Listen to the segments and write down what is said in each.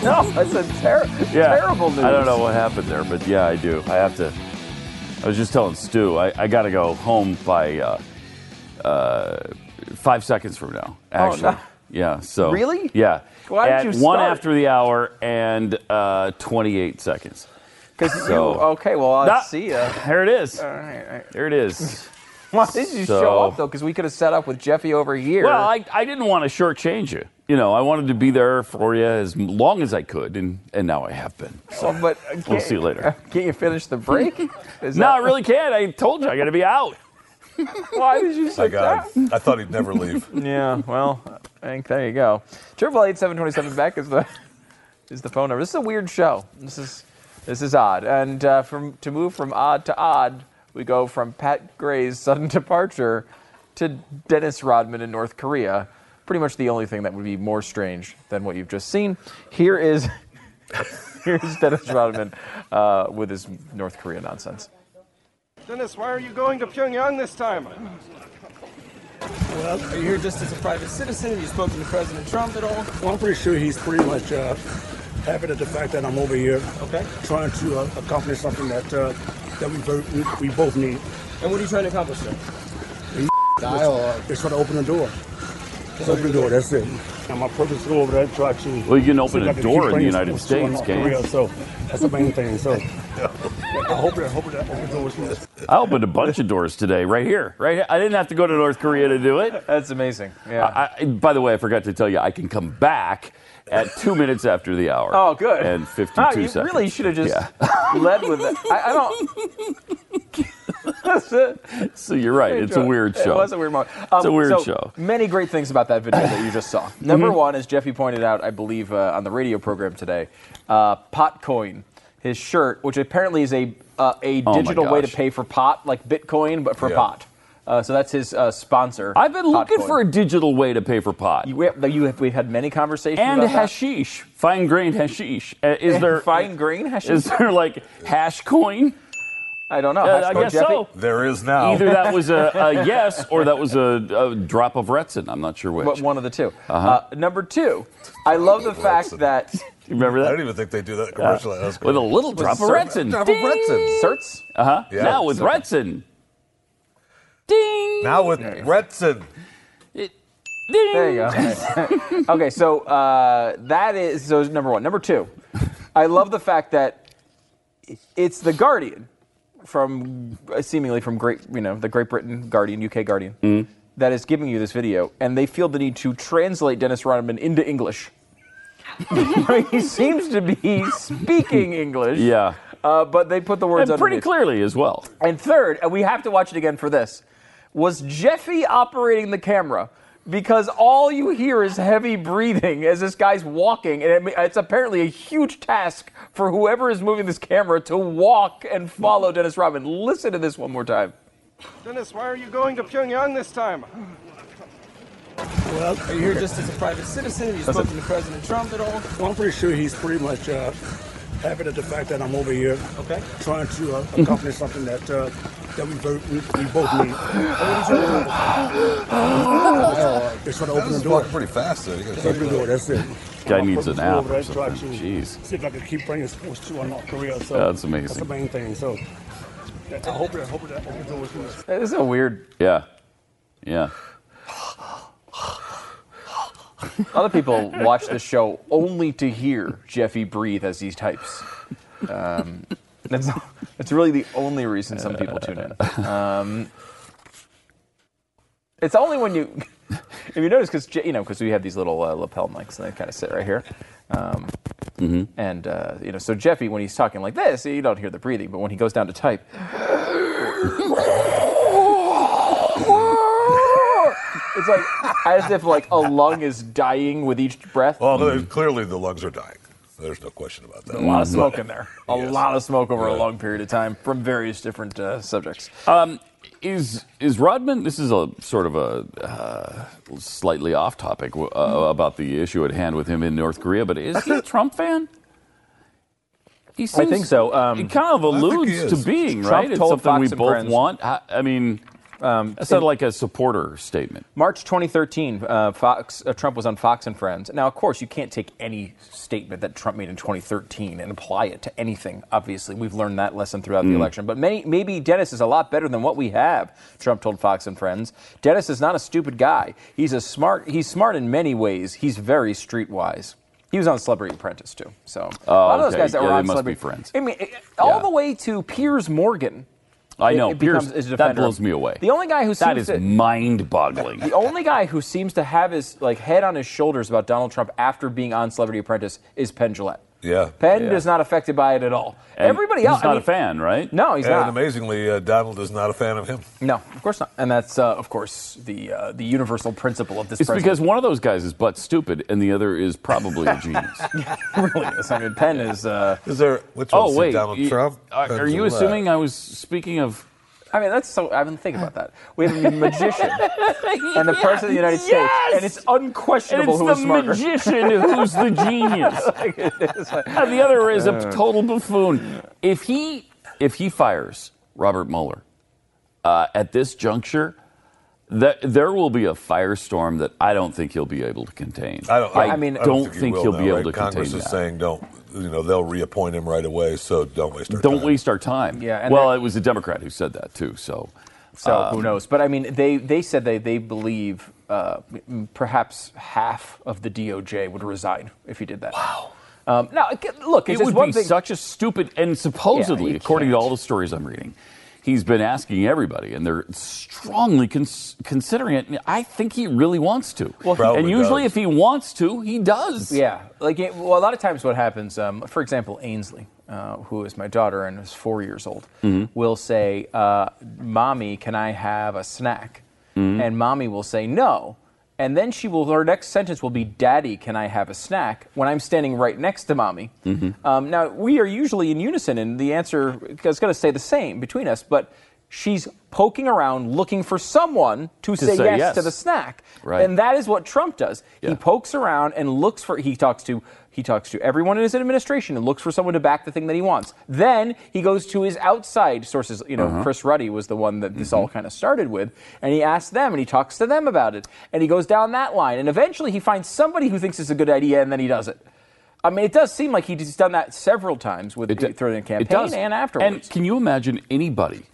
no, that's a ter- Yeah. terrible news. I don't know what happened there, but yeah, I do. I have to. I was just telling Stu, I, I got to go home by uh, uh, five seconds from now. Actually, no. yeah. So Really? Yeah. Why At did you one start? after the hour and uh, 28 seconds. Because So- you okay? Well, I'll see you. There it is. All right, all right. There it is. Why did you So- show up though? Because we could have set up with Jeffy over here. Well, I, I didn't want to shortchange you. You know, I wanted to be there for you as long as I could, and, and now I have been. Well, Oh, but uh, can't- see you later. Can't you finish the break? Is No, that- I really can't. I told you I got to be out. Why did you say that? I thought he'd never leave. Yeah, well, I think there you go. Triple eight seven twenty seven back is the is the phone number. This is a weird show. This is this is odd. And uh, from to move from odd to odd, we go from Pat Gray's sudden departure to Dennis Rodman in North Korea. Pretty much the only thing that would be more strange than what you've just seen. Here is here's Dennis Rodman uh, with his North Korea nonsense. Dennis, why are you going to Pyongyang this time? Well, are you here just as a private citizen? Have you spoken to President Trump at all? Well, I'm pretty sure he's pretty much uh, happy at the fact that I'm over here Okay. trying to uh, accomplish something that uh, that we, both- we we both need. And what are you trying to accomplish there? Dialogue. Just trying to open the door. Just open the door. That's it. And my purpose is to go over there and try to. Well, you can open see if a I can door in the United States, North can't you? Korea, So that's the main thing. So I hope that hope that opens doors. I opened a bunch of doors today, right here, right here. I didn't have to go to North Korea to do it. That's amazing. Yeah. I, I- by the way, I forgot to tell you, I can come back at two minutes after the hour. Oh, good. And 52 Ah, you seconds. really should have just Yeah. led with it. I, I don't. That's it. So you're right. It's a weird show. It was a weird moment. Um, It's a weird so show. Many great things about that video that you just saw. Mm-hmm. Number one, as Jeffy pointed out, I believe uh, on the radio program today, uh, Potcoin, his shirt, which apparently is a uh, a Oh digital way to pay for pot, like Bitcoin, but for Yeah. pot. Uh, so that's his uh, sponsor. I've been looking Potcoin. for a digital way to pay for pot. You, have, you have, we've had many conversations and about that. hashish, fine grained hashish. Uh, is there fine grain hashish? Is there like hash coin? I don't know. Uh, I guess Jeffy? so. There is now. Either that was a, a yes or that was a, a drop of Retsyn. I'm not sure which. But one of the 2 Uh-huh. Uh, number two, I love the fact that You remember that? I don't even think they do that commercial. That was With a little drop of Sir- Drop of Retsyn. certs. Uh huh. Yeah. Now with Sorry. Retsyn. Ding. Now with Retsyn. Ding. There you go. okay, so uh, that is so number one. Number two, I love the fact that it's the Guardian from uh, seemingly from Great, you know, the Great Britain Guardian, UK Guardian, Mm-hmm. that is giving you this video, and they feel the need to translate Dennis Rodman into English. he seems to be speaking English. Yeah. Uh, but they put the words And pretty underneath. clearly as well. And third, and we have to watch it again for this, was Jeffy operating the camera because all you hear is heavy breathing as this guy's walking, and it, it's apparently a huge task for whoever is moving this camera to walk and follow Dennis Rodman. Listen to this one more time. Dennis, why are you going to Pyongyang this time? Well, Are you here just as a private citizen? Have you spoken to President Trump at all? well, I'm pretty sure he's pretty much uh, happy at the fact that I'm over here Okay. trying to uh, accomplish something that uh, that we, both we, we both need. Dialogue. Just trying to open the This is door. pretty fast there. You gotta Just check open the door. That's it. Guy needs purpose an app or there to try something. to Jeez. See if I can keep bringing sports to uh, North Korea. So That's amazing. That's the main thing. So I hope that I hope that opens doors. This is so weird. Yeah. Yeah. Other people watch the show only to hear Jeffy breathe as he types. Um, that's that's really the only reason some people tune in. Um, it's only when you, if you notice, because you know, because we have these little uh, lapel mics and they kind of sit right here. Um, And uh, you know, so Jeffy, when he's talking like this, you don't hear the breathing, but when he goes down to type, it's like as if like a lung is dying with each breath. Well, there's- clearly the lungs are dying. There's no question about that. a lot of smoke in there. A Yes. lot of smoke over a long period of time from various different uh, subjects. Um, is is Rodman? This is a sort of a uh, slightly off topic uh, about the issue at hand with him in North Korea, but is he a Trump fan? He seems, I think so. Um, he kind of alludes to being Trump right. It's something Fox we both Friends- want. I, I mean, Um, that's not like a supporter statement. March 2013, uh, Fox, uh, Trump was on Fox and Friends. Now, of course, you can't take any statement that Trump made in 2013 and apply it to anything. Obviously, we've learned that lesson throughout the election. But may, maybe Dennis is a lot better than what we have. Trump told Fox and Friends. Dennis is not a stupid guy. He's a smart. He's smart in many ways. He's very streetwise. He was on Celebrity Apprentice too. So a lot of those guys that Yeah, were on must Celebrity be friends. I mean, all Yeah. the way to Piers Morgan. I know. it Piers, becomes- is a that blows me away. The only guy who that seems is to, mind-boggling. the only guy who seems to have his like head on his shoulders about Donald Trump after being on Celebrity Apprentice is Penn Jillette. Yeah. Penn Yeah. is not affected by it at all. And Everybody he's else, I not mean- a fan, right? No, he's And not. amazingly, uh, Donald is not a fan of him. No, of course not. And that's uh, of course the uh, the universal principle of this. It's president. because one of those guys is butt stupid, and the other is probably a genius. Really is. I mean, Penn is. Uh, Is there which oh wait, Donald you- Trump? Are, are you assuming I was speaking of? I mean, that's so. I've been thinking about that. We have a magician and the president of the United States, Yes! and it's unquestionable it's who the is smarter. magician who's the genius, and the other is a total buffoon. If he if he fires Robert Mueller uh, at this juncture, that there will be a firestorm that I don't think he'll be able to contain. I don't. I mean, don't he think will he'll now, be able right? to Congress contain is that. saying don't. You know they'll reappoint him right away, so don't waste our time. Don't time. waste our time. Yeah, and well, it was a Democrat who said that too. So, So um, who knows? But I mean, they, they said they, they believe uh, perhaps half of the DOJ would resign if he did that. Wow. Um, now, look, it's it just would one be thing. such a stupid and supposedly, you according to can't. all the stories I'm reading, he's been asking everybody, and they're strongly cons- considering it. I think he really wants to. Probably and usually, does. if he wants to, he does. yeah, like it, well, a lot of times what happens, um, for example, Ainsley, uh, who is my daughter and is four years old, will say, uh, "Mommy, can I have a snack?" And mommy will say no. And then she will, her next sentence will be, Daddy, can I have a snack? When I'm standing right next to mommy. Um, now, we are usually in unison, and the answer is going to stay the same between us, but she's poking around looking for someone to, say, say yes, yes. to the snack. Right. And that is what Trump does. Yeah. He pokes around and looks for, he talks to, he talks to everyone in his administration and looks for someone to back the thing that he wants. Then he goes to his outside sources. You know, Uh-huh. Chris Ruddy was the one that this Mm-hmm. all kind of started with, and he asks them and he talks to them about it, and he goes down that line, and eventually he finds somebody who thinks it's a good idea, and then he does it. I mean, it does seem like he's done that several times with It, through the it campaign does. and afterwards. And can you imagine anybody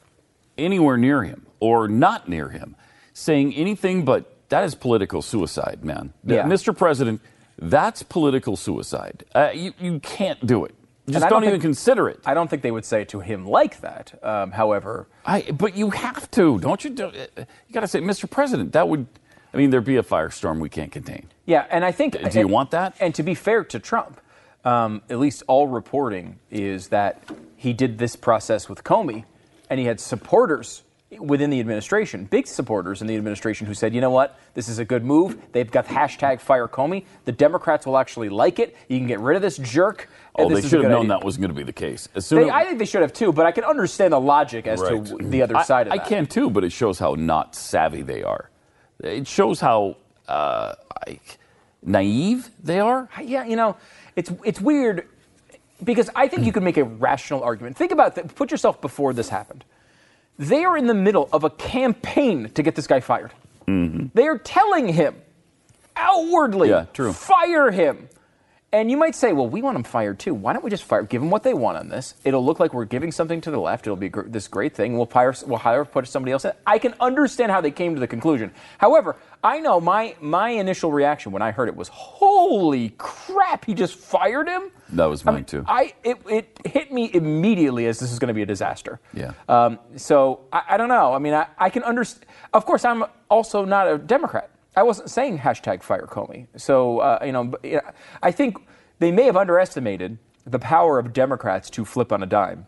anywhere near him or not near him saying anything but that is political suicide, man? Yeah. Mr. President, that's political suicide. Uh, you, you can't do it. Just don't, don't even think- consider it. I don't think they would say it to him like that. Um, however, I, but you have to, don't you? Do, you got to say, Mr. President, that would, I mean, there'd be a firestorm we can't contain. Yeah, and I think. Do you want that? And to be fair to Trump, um, at least all reporting is that he did this process with Comey, and he had supporters within the administration, big supporters in the administration, who said, "You know what? This is a good move. They've got hashtag Fire Comey. The Democrats will actually like it. You can get rid of this jerk." and Oh, this they should have known idea." that wasn't going to be the case. As soon They, as, I think they should have too, but I can understand the logic as Right. to the other I, side of I that. can too, but it shows how not savvy they are. It shows how uh, I, naive they are. Yeah, you know, it's it's weird because I think you mm. could make a rational argument. Think about that. Put yourself before this happened. They are in the middle of a campaign to get this guy fired. Mm-hmm. They are telling him outwardly, Yeah, fire him. And you might say, well, we want them fired too. Why don't we just fire, give them what they want on this? It'll look like we're giving something to the left. It'll be gr- this great thing. We'll hire, we'll hire, put somebody else in. I can understand how they came to the conclusion. However, I know my my initial reaction when I heard it was, holy crap! He just fired him. That was I mine mean, too. I it, it hit me immediately as this is going to be a disaster. Yeah. Um, so I, I don't know. I mean, I, I can understand. Of course, I'm also not a Democrat. I wasn't saying hashtag fire Comey. So uh, you know, but, you know, I think they may have underestimated the power of Democrats to flip on a dime,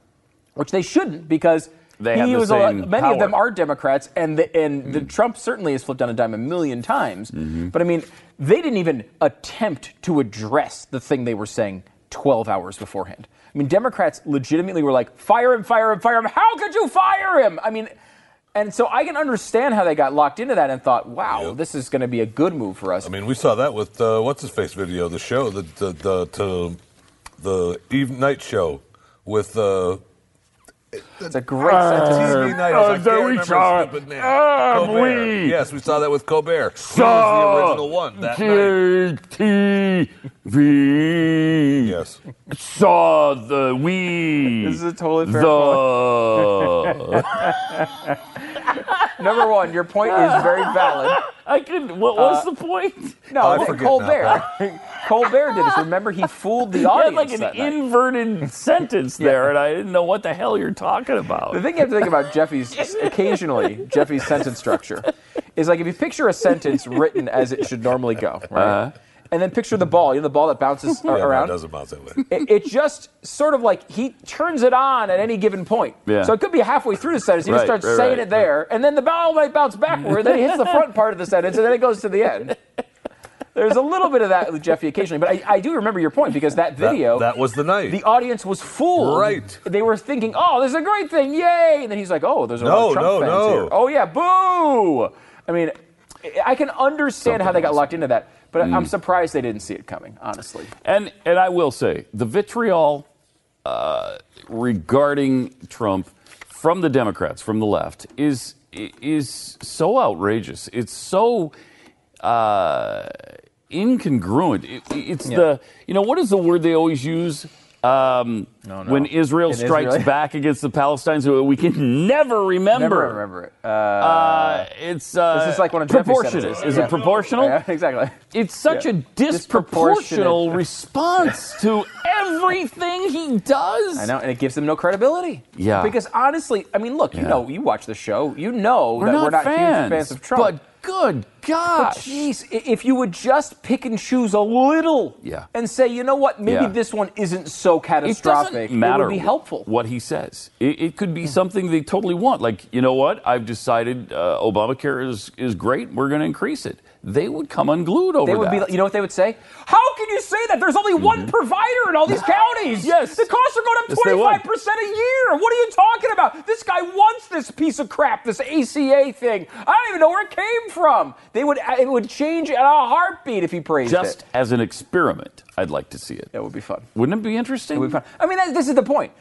which they shouldn't because. They he was a many of them are Democrats, and the, and the Trump certainly has flipped on a dime a million times. But I mean, they didn't even attempt to address the thing they were saying 12 hours beforehand. I mean, Democrats legitimately were like, "Fire him! Fire him! Fire him! How could you fire him?" I mean, and so I can understand how they got locked into that and thought, "Wow, Yep. this is going to be a good move for us." I mean, we saw that with uh, what's his face video, the show, the the the to, the Eve night show with uh, it's a great sentence. TV night. I, was like, there can't we remember saw his stupid name. Ah, Colbert. we Yes, we saw that with Colbert. He saw was the original one that night. KTV Yes. saw the we This is a totally fair the Number one, your point is very valid. I couldn't. what was uh, the point? No, oh, I I think forget Colbert. Colbert did this. Remember, he fooled the You had audience like an that night. inverted sentence there, and I didn't know what the hell you're talking about. The thing you have to think about Jeffy's occasionally Jeffy's sentence structure is like if you picture a sentence written as it should normally go, right? Uh-huh. And then picture the ball, you know, the ball that bounces Yeah, no, it doesn't bounce that way. it, it just sort of like he turns it on at any given point. Yeah. So it could be halfway through the sentence. He Right, just starts right, saying right. it there, and then the ball might bounce backward. then he hits the front part of the sentence, and then it goes to the end. There's a little bit of that with Jeffy occasionally, but I, I do remember your point because that That- video, that was the night. the audience was fooled. Right. They were thinking, "Oh, this is a great thing, yay!" And then he's like, "Oh, there's a lot of Trump no, fans no. here. Oh yeah, boo!" I mean, I can understand how they got locked into that, but Mm. I'm surprised they didn't see it coming. Honestly, And and I will say the vitriol uh, regarding Trump from the Democrats, from the left, is is so outrageous. It's so uh, incongruent. It- it's the you know what is the word they always use. Um, When Israel In strikes Israel? back against the Palestinians, we can never remember. never remember it. Uh, Uh, it's uh, This is like one of proportionate. Is Yeah. it proportional? Yeah, exactly. It's such Yeah. a disproportional Disproportionate. response to everything he does. I know, and it gives them no credibility. Yeah. Because honestly, I mean, look, you know, you watch the show, you know We're that not we're not fans, huge fans of Trump. But good gosh. Jeez, if you would just pick and choose a little Yeah. and say, you know what, maybe Yeah. this one isn't so catastrophic. it doesn't matter it would be helpful. what he says. It, it could be something they totally want. Like, you know what? I've decided uh, Obamacare is, is great. We're going to increase it. They would come unglued over They would that. be, you know what they would say? How can you say that? There's only one provider in all these counties. Mm-hmm. Yes. the costs are going up Yes, 25 percent a year. What are you talking about? This guy wants this piece of crap, this ACA thing. I don't even know where it came from. They would, it would change at a heartbeat if he praised Just it. Just as an experiment, I'd like to see it. That would be fun. Wouldn't it be interesting? It would be fun. I mean, that, this is the point.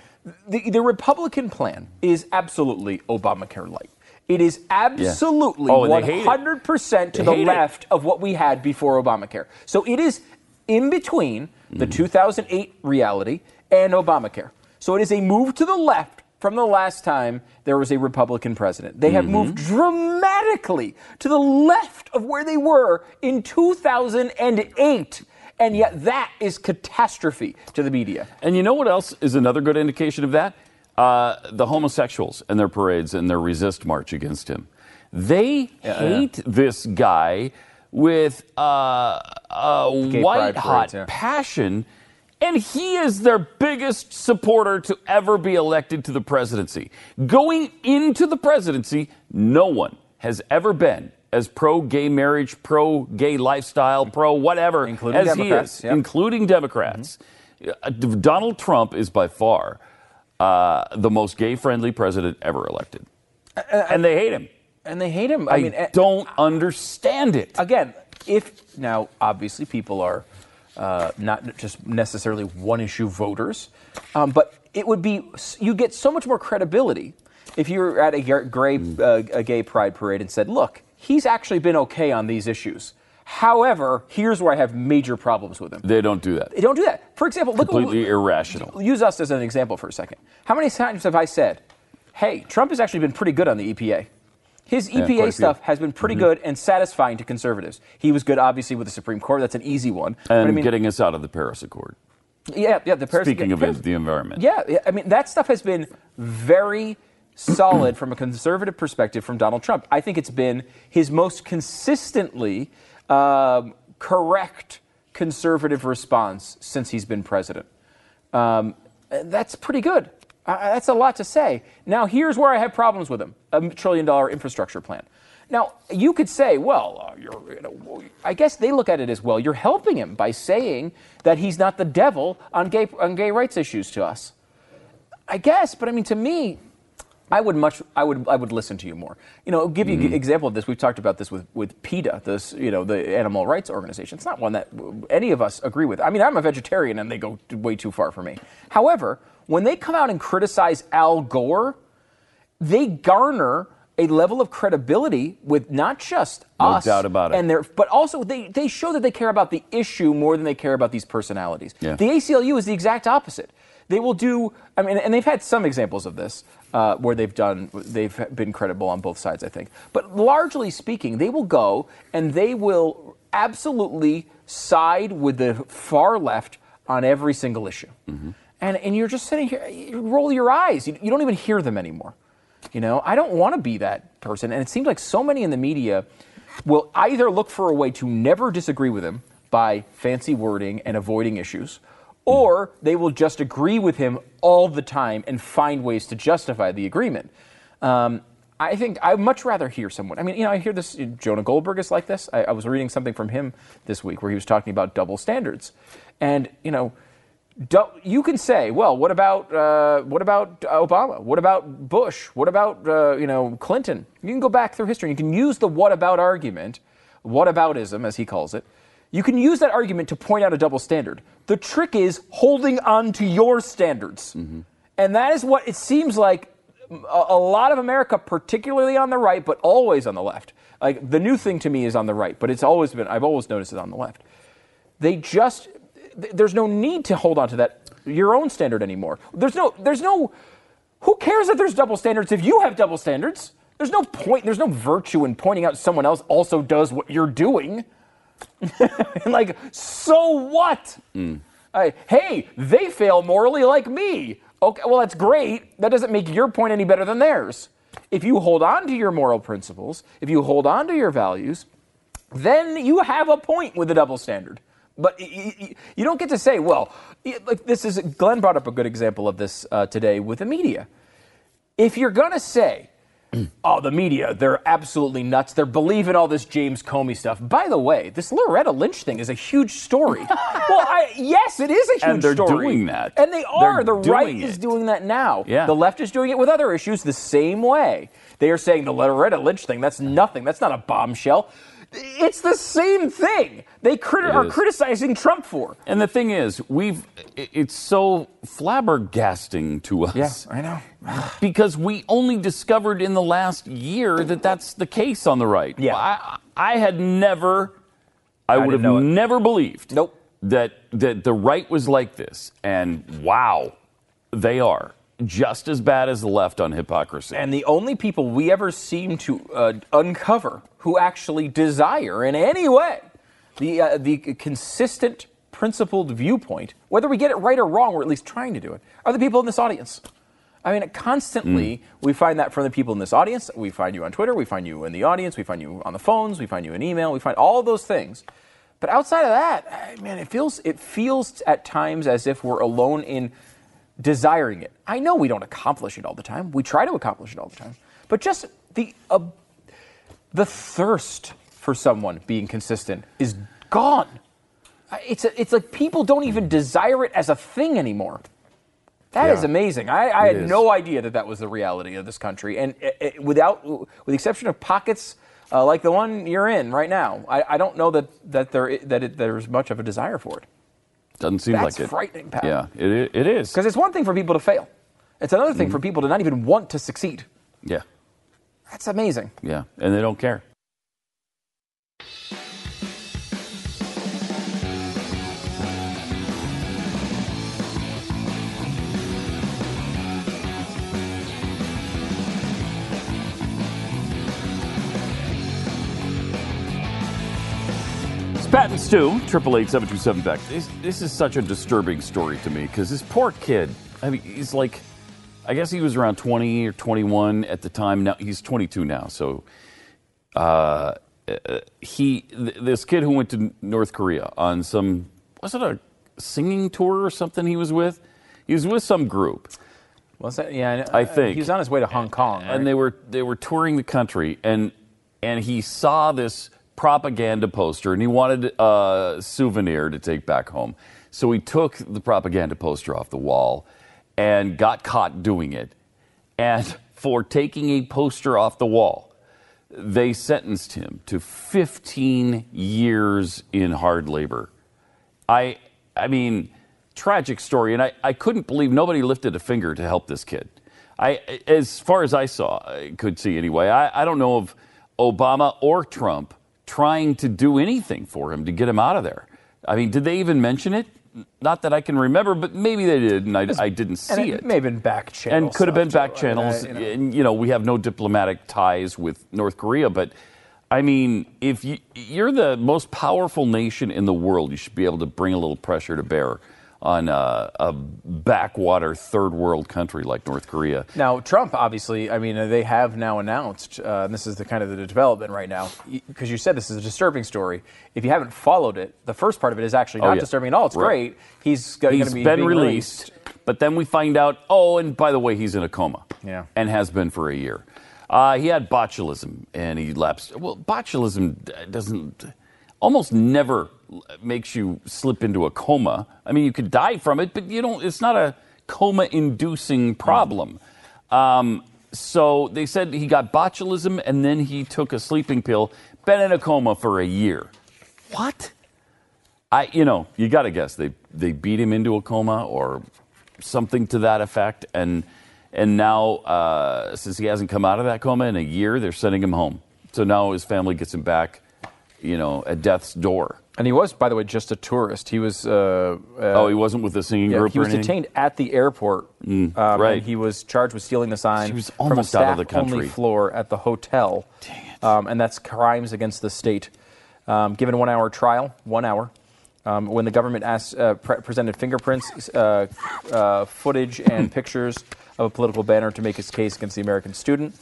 The, the Republican plan is absolutely Obamacare light. It is absolutely Oh, and they hate it. 100% to They the hate it. left of what we had before Obamacare. So it is in between the Mm-hmm. 2008 reality and Obamacare. So it is a move to the left from the last time there was a Republican president. They have Mm-hmm. moved dramatically to the left of where they were in 2008. And yet that is catastrophe to the media. And you know what else is another good indication of that? Uh, the homosexuals and their parades and their resist march against him. They hate this guy with uh, a white hot parades, yeah. passion, and he is their biggest supporter to ever be elected to the presidency. Going into the presidency, no one has ever been as pro gay marriage, pro gay lifestyle, pro whatever Including as he Democrats, is, yep. including Democrats. Uh, Donald Trump is by far uh, the most gay friendly president ever elected. and they hate him. And they hate him. I, I, mean, eh, don't understand it. again, if now obviously people are uh, not just necessarily one issue voters, um, but it would be you get so much more credibility if you were at a gay, gray, uh, a gay pride parade and said, "Look, he's actually been okay on these issues." However, here's where I have major problems with him. They don't do that. They don't do that. For example, look at Completely at, irrational. use us as an example for a second. How many times have I said, "Hey, Trump has actually been pretty good on the EPA"? His EPA stuff has been pretty mm-hmm. good and satisfying to conservatives. He was good, obviously, with the Supreme Court. That's an easy one. But And I mean, getting us out of the Paris Accord. yeah, yeah. The Paris, Speaking yeah, of the environment. yeah, yeah, I mean that stuff has been very solid from a conservative perspective from Donald Trump. I think it's been his most consistently um, correct conservative response since he's been president. Um, that's pretty good. Uh, that's a lot to say. Now, here's where I have problems with him: a trillion dollar infrastructure plan. Now, you could say, well, uh, you're, you know, I guess they look at it as well. You're helping him by saying that he's not the devil on gay on gay rights issues to us. I guess, but I mean, to me, I would much, I would, I would listen to you more. You know, I'll give you an mm-hmm. example of this. We've talked about this with with PETA, this, you know, the animal rights organization. It's not one that any of us agree with. I mean, I'm a vegetarian, and they go way too far for me. However, when they come out and criticize Al Gore, they garner a level of credibility with not just No us doubt about it. and their, but also they, they show that they care about the issue more than they care about these personalities. Yeah. The ACLU is the exact opposite. They will do, I mean, and they've had some examples of this uh, where they've done, they've been credible on both sides, I think. But largely speaking, they will go and they will absolutely side with the far left on every single issue. Mm-hmm. And, and you're just sitting here, you roll your eyes. You, you don't even hear them anymore. You know, I don't want to be that person. And it seems like so many in the media will either look for a way to never disagree with him by fancy wording and avoiding issues, or they will just agree with him all the time and find ways to justify the agreement. Um, I think I'd much rather hear someone. I mean, you know, I hear this. Jonah Goldberg is like this. I, I was reading something from him this week where he was talking about double standards, and you know, do, you can say, well, what about uh, what about Obama? What about Bush? What about uh, you know Clinton? You can go back through history. You can use the what about argument, whataboutism as he calls it. You can use that argument to point out a double standard. The trick is holding on to your standards, mm-hmm. and that is what it seems like a, lot of America, particularly on the right, but always on the left. Like the new thing to me is on the right, but it's always been. I've always noticed it on the left they just th- there's no need to hold on to that your own standard anymore. There's no there's no who cares if there's double standards if you have double standards? There's no point, there's no virtue in pointing out someone else also does what you're doing. and like, so what? Uh, hey, they fail morally like me. Okay, well, that's great. That doesn't make your point any better than theirs. If you hold on to your moral principles, if you hold on to your values, then you have a point with the double standard. But you don't get to say, well, like this is Glenn brought up a good example of this uh, today with the media. If you're gonna say, oh, the media, they're absolutely nuts. They're believing all this James Comey stuff. By the way, this Loretta Lynch thing is a huge story. well, I, yes, it is a huge And they're story. doing that. And they are. They're the right doing is doing that now. Yeah. The left is doing it with other issues the same way. They are saying the Loretta Lynch thing, that's nothing. That's not a bombshell. It's the same thing. They crit- are criticizing Trump for. And the thing is, we've it's so flabbergasting to us. Yeah, I know. because we only discovered in the last year that that's the case on the right. Yeah. I, I had never, I, would have never believed Nope. that that the right was like this. And wow, they are just as bad as the left on hypocrisy. And the only people we ever seem to uh, uncover who actually desire in any way the, uh, the consistent, principled viewpoint, whether we get it right or wrong, we're at least trying to do it, are the people in this audience. I mean, constantly we find that from the people in this audience. We find you on Twitter, we find you in the audience, we find you on the phones, we find you in email, we find all those things. But outside of that, man, it feels it feels at times as if we're alone in desiring it. I know we don't accomplish it all the time. We try to accomplish it all the time. But just the uh, the thirst for someone being consistent is gone. Uh, It's a, it's like people don't even desire it as a thing anymore. That is Yeah. amazing. I, I had is. no idea that that was the reality of this country, and it, it- without, with the exception of pockets uh, like the one you're in right now, I, I don't know that that there that it, there's much of a desire for it. Doesn't seem That's like it. frightening, Pat. Yeah, it, it is. Because it's one thing for people to fail; it's another thing Mm-hmm. for people to not even want to succeed. Yeah, That's amazing. yeah, and they don't care. Pat and Stu, triple eight seven two seven back. This, this is such a disturbing story to me because this poor kid. I mean, he's like, I guess he was around twenty or twenty one at the time. Now he's twenty two now. So, uh, uh, he th- this kid who went to North Korea on some was it a singing tour or something he was with? He was with some group. Was that? Yeah, I think he was on his way to Hong Kong, right? and they were they were touring the country, and and he saw this propaganda poster, and he wanted a souvenir to take back home. So he took the propaganda poster off the wall, and got caught doing it. And for taking a poster off the wall, they sentenced him to 15 years in hard labor. I I mean, tragic story, and I, I couldn't believe nobody lifted a finger to help this kid. I as far as I saw, I could see anyway. I, I don't know of Obama or Trump trying to do anything for him to get him out of there. I mean, did they even mention it? Not that I can remember, but maybe they did, and I, I didn't and see it, it. may have been back channel, and could have been back mean, channels. I- you know. And you know, we have no diplomatic ties with North Korea, but I mean, if you, you're the most powerful nation in the world, you should be able to bring a little pressure to bear on uh, a backwater third world country like North Korea. Now, Trump, obviously, I mean, they have now announced, uh, and this is the kind of the development right now, because you said this is a disturbing story. If you haven't followed it, the first part of it is actually Oh, not yeah. disturbing at all. It's Right. great. He's going to be been being released, but then we find out, oh, and by the way, he's in a coma. Yeah. And has been for a year. Uh, he had botulism and he lapsed. Well, botulism doesn't, almost never makes you slip into a coma. I mean, you could die from it, but you don't, it's not a coma inducing problem. Um, so they said he got botulism and then he took a sleeping pill, been in a coma for a year. What? I, you know, you got to guess they they beat him into a coma or something to that effect, and and now uh, since he hasn't come out of that coma in a year, they're sending him home. So now his family gets him back, you know, at death's door. And he was, by the way, just a tourist. He was. Uh, uh, oh, he wasn't with the singing yeah, group. he was detained at the airport. um, right. And he was charged with stealing the sign He was from a almost out of the country. floor at the hotel. Dang it. Um, and that's crimes against the state. Um, given a one-hour trial, one hour. Um, when the government asked, uh, pre- presented fingerprints, uh, uh, footage, and pictures of a political banner to make his case against the American student.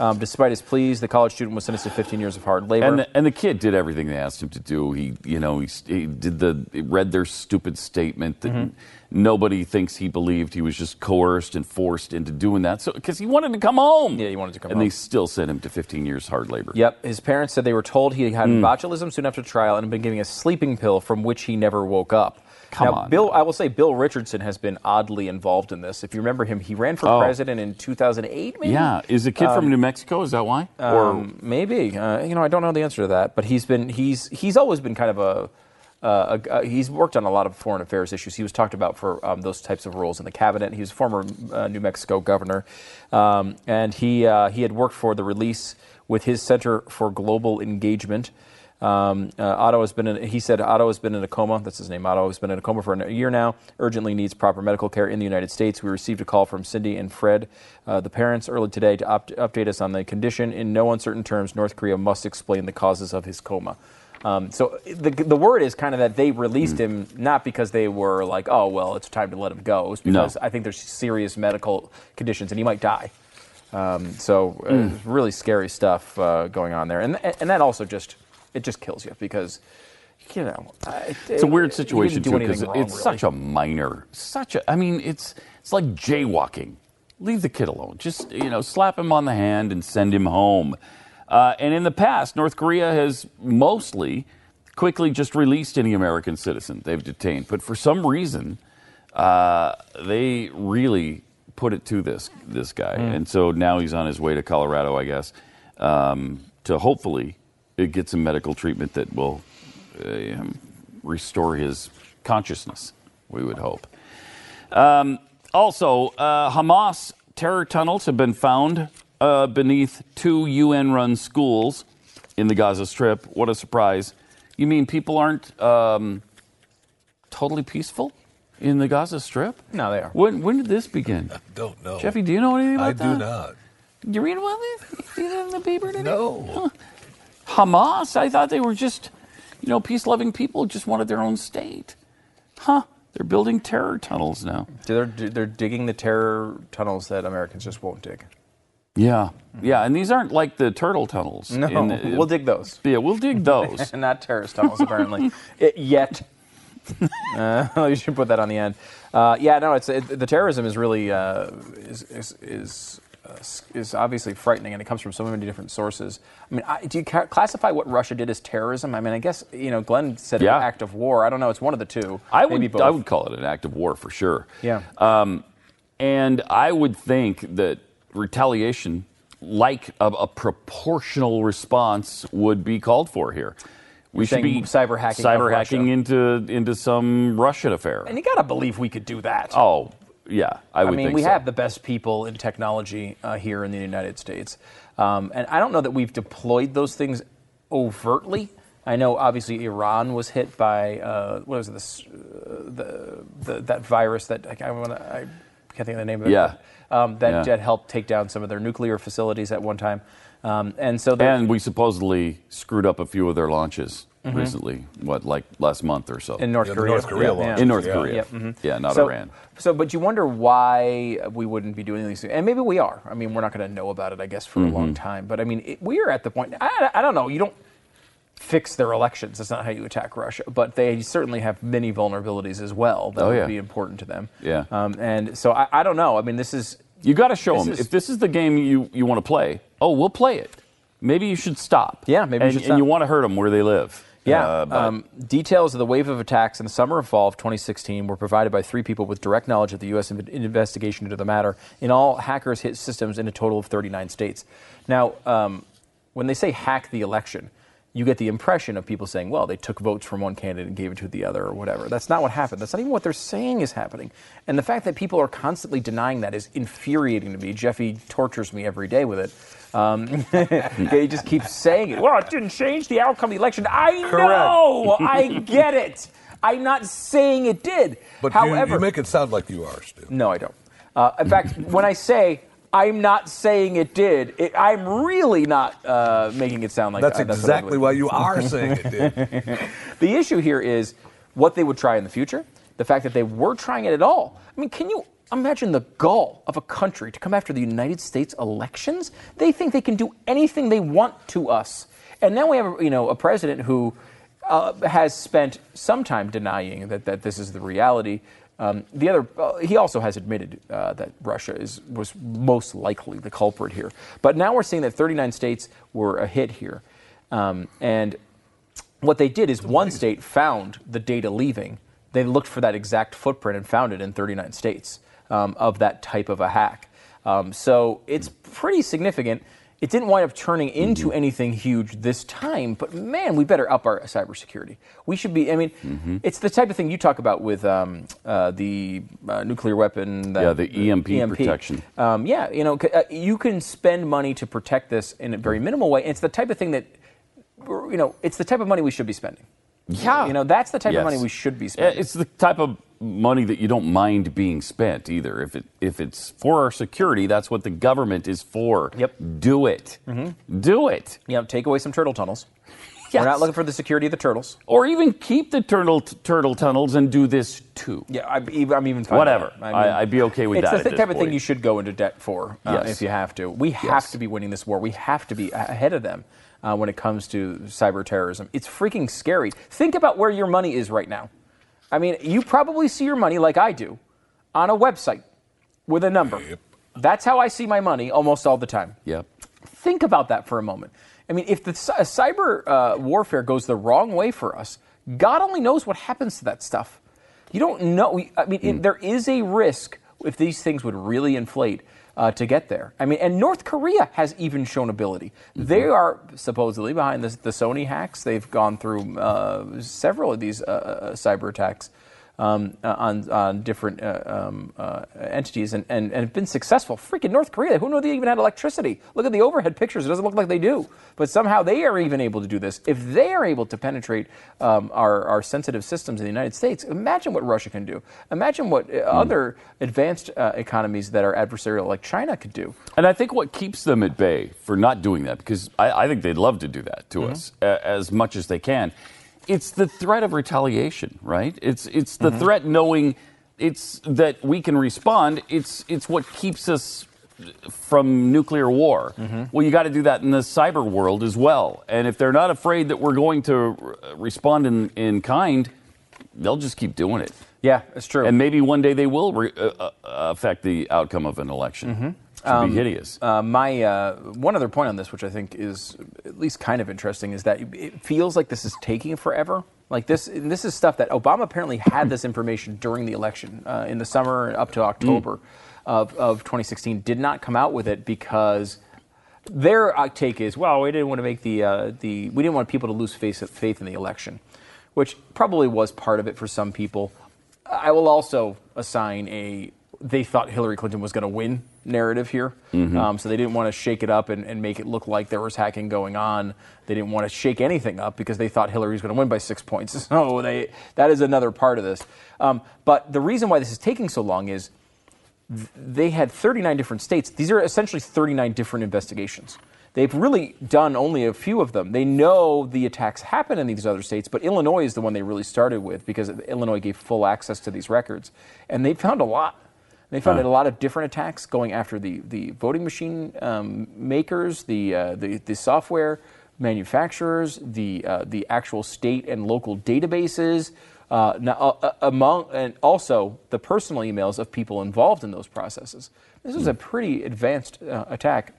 Um, despite his pleas, the college student was sentenced to 15 years of hard labor. And the, and the kid did everything they asked him to do. He, you know, he, he did the he read their stupid statement that Mm-hmm. nobody thinks he believed. He was just coerced and forced into doing that. So because he wanted to come home. Yeah, he wanted to come home. and home. they still sent him to 15 years hard labor. Yep. His parents said they were told he had Hmm. botulism soon after trial and had been given a sleeping pill from which he never woke up. Come now, on. Bill, I will say Bill Richardson has been oddly involved in this. If you remember him, he ran for Oh. president in 2008, maybe? Yeah, is the kid from New Mexico? Is that why? Um, maybe. Uh, you know, I don't know the answer to that, but he's been he's he's always been kind of a. Uh, a, uh, he's worked on a lot of foreign affairs issues. He was talked about for um, those types of roles in the cabinet. He was a former uh, New Mexico governor, um, and he uh, he had worked for the release with his Center for Global Engagement. Um, uh, Otto has been in, he said Otto has been in a coma. That's his name. Otto has been in a coma for a year now. Urgently needs proper medical care in the United States. We received a call from Cindy and Fred, uh, the parents, early today to up- update us on the condition. In no uncertain terms, North Korea must explain the causes of his coma. Um, so the, the word is kind of that they released him not because they were like, oh well, it's time to let him go. It's because I think there's serious medical conditions and he might die. Um, so uh, Mm. really scary stuff uh, going on there, and and that also just it just kills you because you know I- It's a weird situation too because it's really. such a minor, such a. I mean, it's it's like jaywalking. Leave the kid alone. Just you know, slap him on the hand and send him home. Uh, and in the past, North Korea has mostly quickly just released any American citizen they've detained. But for some reason, uh, they really put it to this this guy, and so now he's on his way to Colorado, I guess, um, to hopefully get some medical treatment that will uh, restore his consciousness. We would hope. Um, also, uh, Hamas terror tunnels have been found uh, beneath two UN-run schools in the Gaza Strip. What a surprise! You mean people aren't um, totally peaceful in the Gaza Strip? No, they are. When when did this begin? I don't know. Jeffy, do you know anything about I that? I do not. Did you read about this? You see that in the paper today? No. Hamas, I thought they were just you know, peace-loving people just wanted their own state. Huh? They're building terror tunnels now. They're, they're digging the terror tunnels that Americans just won't dig. Yeah, yeah, and these aren't like the turtle tunnels. No, the- we'll dig those. Yeah, we'll dig those. And not terrorist tunnels, apparently. It- yet. Uh, you should put that on the end. Uh, yeah, no, it's it, the terrorism is really uh, is is is, is obviously frightening, and it comes from so many different sources. I mean, I, do you ca- classify what Russia did as terrorism? I mean, I guess you know, Glenn said Yeah. an act of war. I don't know. It's one of the two. I would, both. I would call it an act of war for sure. Yeah. Um, and I would think that retaliation, like a, a proportional response, would be called for here. We should be cyber hacking cyber hacking Russia. into into some Russian affair. and you got to believe we could do that. oh, yeah, I would I mean, think we so. have the best people in technology uh, here in the United States. Um, and I don't know that we've deployed those things overtly. I know, obviously, Iran was hit by uh, what was it, this, uh, the, the that virus that I, I, wanna, I can't think of the name of it. Yeah. but, um, that, Yeah. that helped take down some of their nuclear facilities at one time. Um, and so, And we supposedly screwed up a few of their launches recently. What, like last month or so? in North Yeah, Korea, North Korea Yeah, launches, yeah. In North Yeah. Korea. Yep, mhm. Yeah, not so, Iran. So, but you wonder why we wouldn't be doing these things. And maybe we are. I mean, we're not going to know about it, I guess, for Mm-hmm. a long time. But I mean, it, we are at the point, I, I don't know, you don't fix their elections. That's not how you attack Russia. But they certainly have many vulnerabilities as well that Oh, would be important to them. Yeah. Um, and so I, I don't know. I mean, this is. You got to show them is- if this is the game you, you want to play. Oh, we'll play it. Maybe you should stop. Yeah, maybe you and, should And you want to hurt them where they live. Yeah. Uh, um, details of the wave of attacks in the summer and fall of 2016 were provided by three people with direct knowledge of the U.S. in- investigation into the matter. In all, hackers hit systems in a total of 39 states. Now, um, when they say hack the election, you get the impression of people saying, well, they took votes from one candidate and gave it to the other or whatever. That's not what happened. That's not even what they're saying is happening. And the fact that people are constantly denying that is infuriating to me. Jeffy tortures me every day with it. Um, he just keeps saying it. Well, it didn't change the outcome of the election. I know. I get it. I'm not saying it did. But you, However, you make it sound like you are, Stu. no, I don't. Uh, in fact, when I say I'm not saying it did, it, I'm really not uh, making it sound like That's what exactly why you are saying it did. The issue here is what they would try in the future, the fact that they were trying it at all. I mean, can you imagine the gall of a country to come after the United States elections? They think they can do anything they want to us. And now we have, you know, a president who uh, has spent some time denying that, that this is the reality. Um, the other, uh, he also has admitted uh, that Russia is was most likely the culprit here. But now we're seeing that 39 states were a hit here, um, and what they did is one state found the data leaving. They looked for that exact footprint and found it in 39 states um, of that type of a hack. Um, so it's pretty significant. It didn't wind up turning into anything huge this time, but man, we better up our cybersecurity. We should be. I mean, it's the type of thing you talk about with um, uh, the uh, nuclear weapon. That, Yeah, the EMP protection. Um, yeah, you know, uh, you can spend money to protect this in a very minimal way. It's the type of thing that, you know, it's the type of money we should be spending. Yeah. You know, that's the type Yes. of money we should be spending. It's the type of money that you don't mind being spent either. If it if it's for our security, that's what the government is for. Yep. Do it. Do it. you know, take away some turtle tunnels. Yes. We're not looking for the security of the turtles. Or even keep the turtle turtle tunnels and do this too. Yeah, I, even- I'm even fine. Whatever. I- I'd be okay with that. it's the type of thing you should go into debt for uh, Yes. if you have to. We have Yes. to be winning this war. We have to be ahead of them uh, when it comes to cyber terrorism. It's freaking scary. Think about where your money is right now. I mean, you probably see your money like I do on a website with a number. Yep. That's how I see my money almost all the time. Yep. Think about that for a moment. I mean, if the cy- cyber uh, warfare goes the wrong way for us, God only knows what happens to that stuff. You don't know. I mean, it, there is a risk if these things would really inflate uh, to get there. I mean, and North Korea has even shown ability. They are supposedly behind this, the Sony hacks. They've gone through uh, several of these uh, uh, cyber attacks. Um, uh, on, on different uh, um, uh, entities and, and, and have been successful. Freaking North Korea, who knew they even had electricity? Look at the overhead pictures, it doesn't look like they do. But somehow they are even able to do this. If they are able to penetrate um, our, our sensitive systems in the United States, imagine what Russia can do. Imagine what uh, other advanced uh, economies that are adversarial like China could do. And I think what keeps them at bay for not doing that, because I, I think they'd love to do that to Mm-hmm. us as much as they can, it's the threat of retaliation, right? It's it's the Mm-hmm. threat knowing it's that we can respond. It's it's what keeps us from nuclear war. Mm-hmm. Well, you got to do that in the cyber world as well. And if they're not afraid that we're going to respond in, in kind, they'll just keep doing it. Yeah, it's true. And maybe one day they will re- uh, uh, affect the outcome of an election. To be hideous. Uh, my uh, one other point on this, which I think is at least kind of interesting, is that it feels like this is taking forever. Like this, and this is stuff that Obama apparently had this information during the election uh, in the summer up to October of, of 2016. Did not come out with it because their take is, well, we didn't want to make the uh, the we didn't want people to lose faith faith in the election, which probably was part of it for some people. I will also assign a they thought Hillary Clinton was going to win narrative here, um, so they didn't want to shake it up and, and make it look like there was hacking going on. They didn't want to shake anything up because they thought Hillary was going to win by six points. So they that is another part of this. Um, but the reason why this is taking so long is they had 39 different states. These are essentially 39 different investigations. They've really done only a few of them. They know the attacks happen in these other states, but Illinois is the one they really started with because Illinois gave full access to these records. And they found a lot. They found a lot of different attacks going after the, the voting machine um, makers, the, uh, the, the software manufacturers, the, uh, the actual state and local databases, uh, now, uh, among, and also the personal emails of people involved in those processes. This was a pretty advanced uh, attack.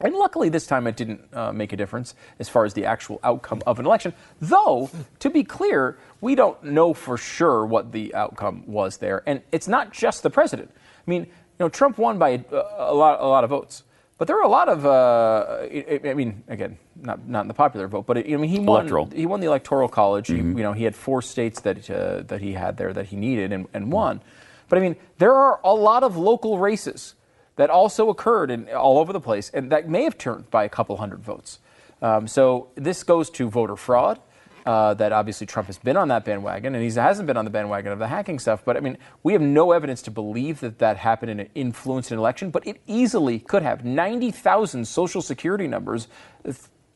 And luckily, this time it didn't uh, make a difference as far as the actual outcome of an election. Though, to be clear, we don't know for sure what the outcome was there. And it's not just the president. I mean, you know, Trump won by a, a lot, a lot of votes. But there were a lot of, uh, I, I mean, again, not not in the popular vote, but it, I mean, he won. Electoral. He won the electoral college. He, you know, he had four states that uh, that he had there that he needed and, and won. But I mean, there are a lot of local races that also occurred in, all over the place, and that may have turned by a couple hundred votes. Um, so this goes to voter fraud. Uh, that obviously Trump has been on that bandwagon, and he hasn't been on the bandwagon of the hacking stuff. But I mean, we have no evidence to believe that that happened and it influenced an election, but it easily could have. 90,000 social security numbers, uh,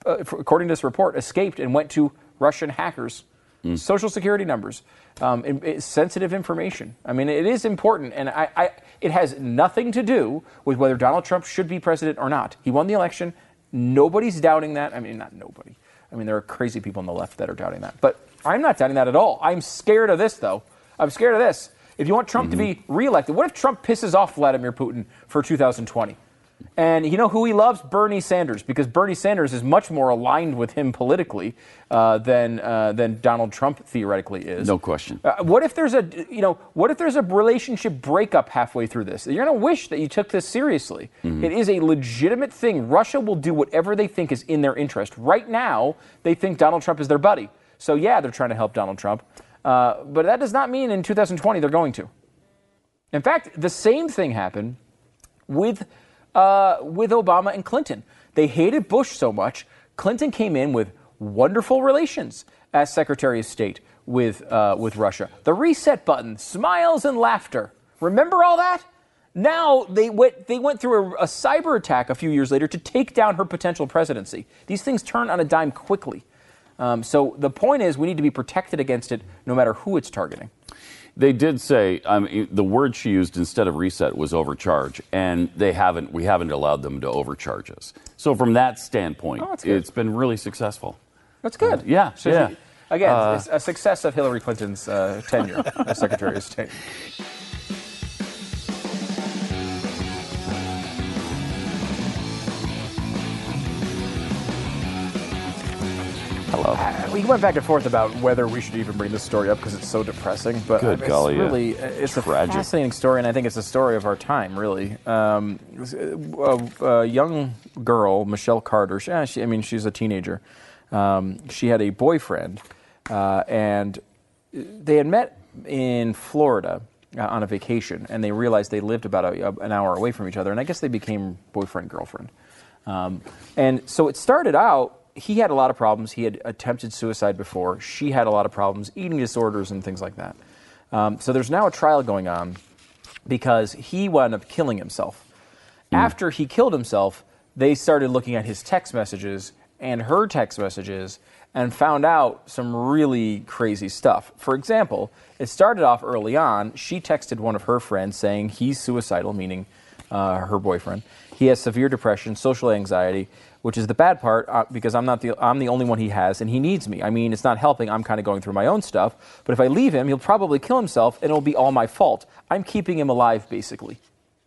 according to this report, escaped and went to Russian hackers. Social security numbers, um, it- it's sensitive information. I mean, it is important, and I, I, it has nothing to do with whether Donald Trump should be president or not. He won the election. Nobody's doubting that. I mean, not nobody. I mean, there are crazy people on the left that are doubting that. But I'm not doubting that at all. I'm scared of this, though. I'm scared of this. If you want Trump to mm-hmm. be reelected, what if Trump pisses off Vladimir Putin for 2020? And you know who he loves? Bernie Sanders, because Bernie Sanders is much more aligned with him politically uh, than uh, than Donald Trump theoretically is. No question. Uh, what if there's a you know what if there's a relationship breakup halfway through this? You're going to wish that you took this seriously. It is a legitimate thing. Russia will do whatever they think is in their interest. Right now, they think Donald Trump is their buddy. So yeah, they're trying to help Donald Trump, uh, but that does not mean in 2020 they're going to. In fact, the same thing happened with uh, with Obama and Clinton. They hated Bush so much. Clinton came in with wonderful relations as Secretary of State with uh, with Russia. The reset button, smiles and laughter. Remember all that? Now they went they went through a, a cyber attack a few years later to take down her potential presidency. These things turn on a dime quickly. Um, so the point is, we need to be protected against it, no matter who it's targeting. They did say I mean, the word she used instead of reset was overcharge, and they haven't. We haven't allowed them to overcharge us. So from that standpoint, Oh, it's been really successful. That's good. Yeah, So yeah. Again, Uh, it's a success of Hillary Clinton's uh, tenure as Secretary of State. Hello. We went back and forth about whether we should even bring this story up because it's so depressing. But Good it's golly, yeah. really it's Tragic. a fascinating story, and I think it's a story of our time. Really, um, a, a young girl, Michelle Carter. She, yeah, she, I mean, she's a teenager. Um, she had a boyfriend, uh, and they had met in Florida uh, on a vacation, and they realized they lived about a, an hour away from each other, and I guess they became boyfriend girlfriend. Um, and so it started out. He had a lot of problems. He had attempted suicide before. She had a lot of problems, eating disorders and things like that. Um, so there's now a trial going on because he wound up killing himself. After he killed himself, they started looking at his text messages and her text messages, and found out some really crazy stuff. For example, it started off early on. She texted one of her friends saying he's suicidal, meaning uh, her boyfriend. He has severe depression, social anxiety, which is the bad part uh, because I'm not the I'm the only one he has, and he needs me. I mean, it's not helping. I'm kind of going through my own stuff. But if I leave him, he'll probably kill himself, and it'll be all my fault. I'm keeping him alive, basically.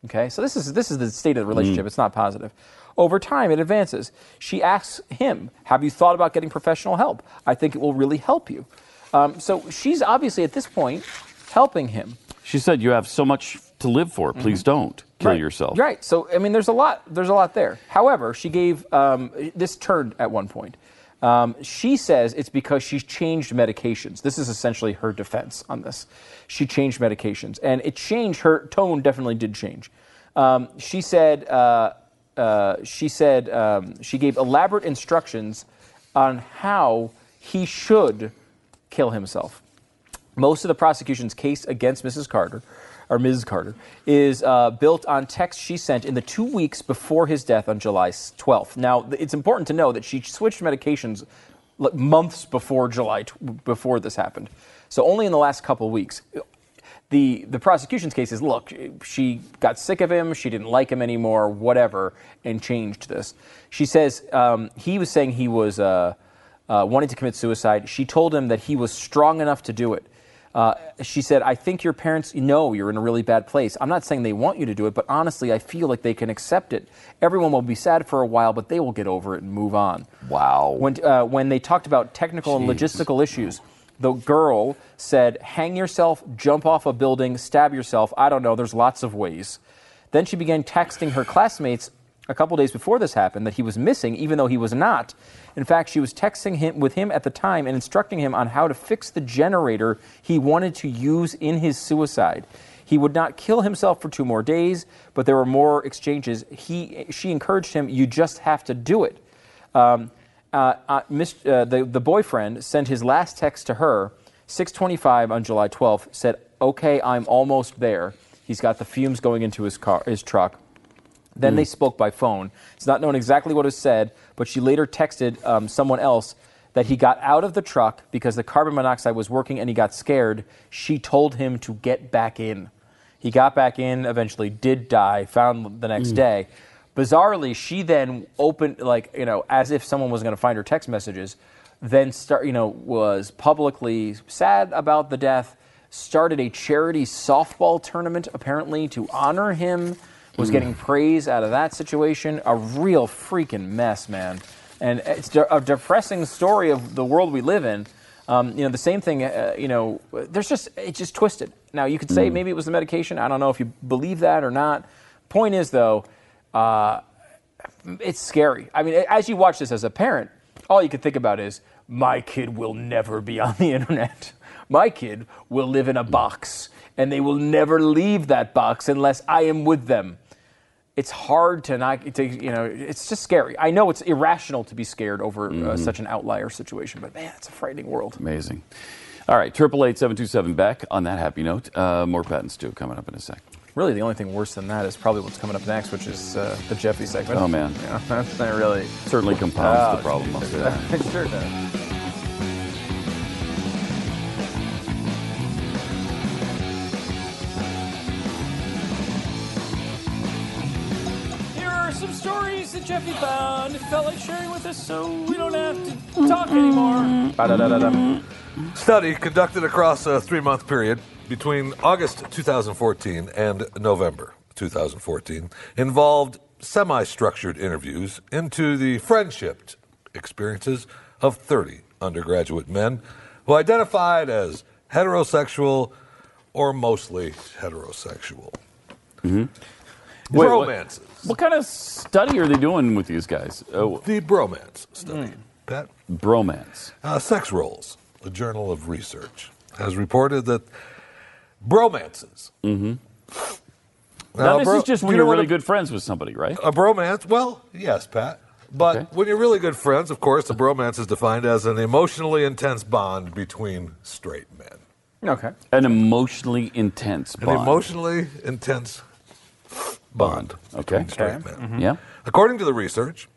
Okay, so this is this is the state of the relationship. It's not positive. Over time, it advances. She asks him, "Have you thought about getting professional help? I think it will really help you." Um, so she's obviously at this point helping him. She said, "You have so much to live for. Please don't kill Right. yourself." Right. So I mean, there's a lot. There's a lot there. However, she gave um, this turned at one point. Um, she says it's because she's changed medications. This is essentially her defense on this. She changed medications, and it changed. Her tone definitely did change. Um, she said. Uh, uh, she said um, she gave elaborate instructions on how he should kill himself most of the prosecution's case against Mrs. Carter, or Ms. Carter, is uh, built on texts she sent in the two weeks before his death on July 12th. Now, it's important to know that she switched medications months before July, before this happened. So only in the last couple weeks. The, the prosecution's case is look, she got sick of him, she didn't like him anymore, whatever, and changed this. She says um, he was saying he was uh, uh, wanting to commit suicide. She told him that he was strong enough to do it. Uh, she said, I think your parents know you're in a really bad place. I'm not saying they want you to do it, but honestly, I feel like they can accept it. Everyone will be sad for a while, but they will get over it and move on. Wow. When, uh, when they talked about technical and logistical issues, the girl said, hang yourself, jump off a building, stab yourself. I don't know, there's lots of ways. Then she began texting her classmates a couple days before this happened that he was missing, even though he was not. In fact, she was texting him with him at the time and instructing him on how to fix the generator he wanted to use in his suicide. He would not kill himself for two more days, but there were more exchanges. He, she encouraged him, "You just have to do it." Um, uh, uh, uh, the, the boyfriend sent his last text to her, 6:25 on July 12th. Said, "Okay, I'm almost there." He's got the fumes going into his car, his truck. Then they spoke by phone. It's not known exactly what was said, but she later texted um, someone else that he got out of the truck because the carbon monoxide was working and he got scared. She told him to get back in. He got back in, eventually did die, found the next day. Bizarrely, she then opened, like, you know, as if someone was going to find her text messages, then start, you know, was publicly sad about the death, started a charity softball tournament apparently to honor him, was getting praise out of that situation. A real freaking mess, man. And it's de- a depressing story of the world we live in. Um, you know, the same thing, uh, you know, there's just, it's just twisted. Now, you could say maybe it was the medication. I don't know if you believe that or not. Point is, though, uh, it's scary. I mean, as you watch this as a parent, all you can think about is my kid will never be on the internet. My kid will live in a box, and they will never leave that box unless I am with them. It's hard to not, to, you know, it's just scary. I know it's irrational to be scared over uh, such an outlier situation, but man, it's a frightening world. Amazing. All right, triple eight seven two seven back. On that happy note, uh, more patents too coming up in a sec. Really, the only thing worse than that is probably what's coming up next, which is uh, the Jeffy segment. Oh, man. yeah, that's not really. Certainly compounds Oh, the problem. I'll say that. it sure does. Stories that Jeffy found and felt like sharing with us so we don't have to talk anymore. Ba-da-da-da-da. Study conducted across a three month period between August 2014 and November 2014 involved semi structured interviews into the friendship experiences of 30 undergraduate men who identified as heterosexual or mostly heterosexual. Wait, what- Romances. What kind of study are they doing with these guys? Oh, The bromance study. Pat? bromance. Uh, Sex Roles, a journal of research, has reported that bromances. Mm-hmm. Now, this is just when you're really a, good friends with somebody, right? A bromance, well, yes, Pat. But Okay. when you're really good friends, of course, a bromance is defined as an emotionally intense bond between straight men. Okay. An emotionally intense An bond. emotionally intense bond Okay. between straight Okay. Mm-hmm. Yeah. According to the research,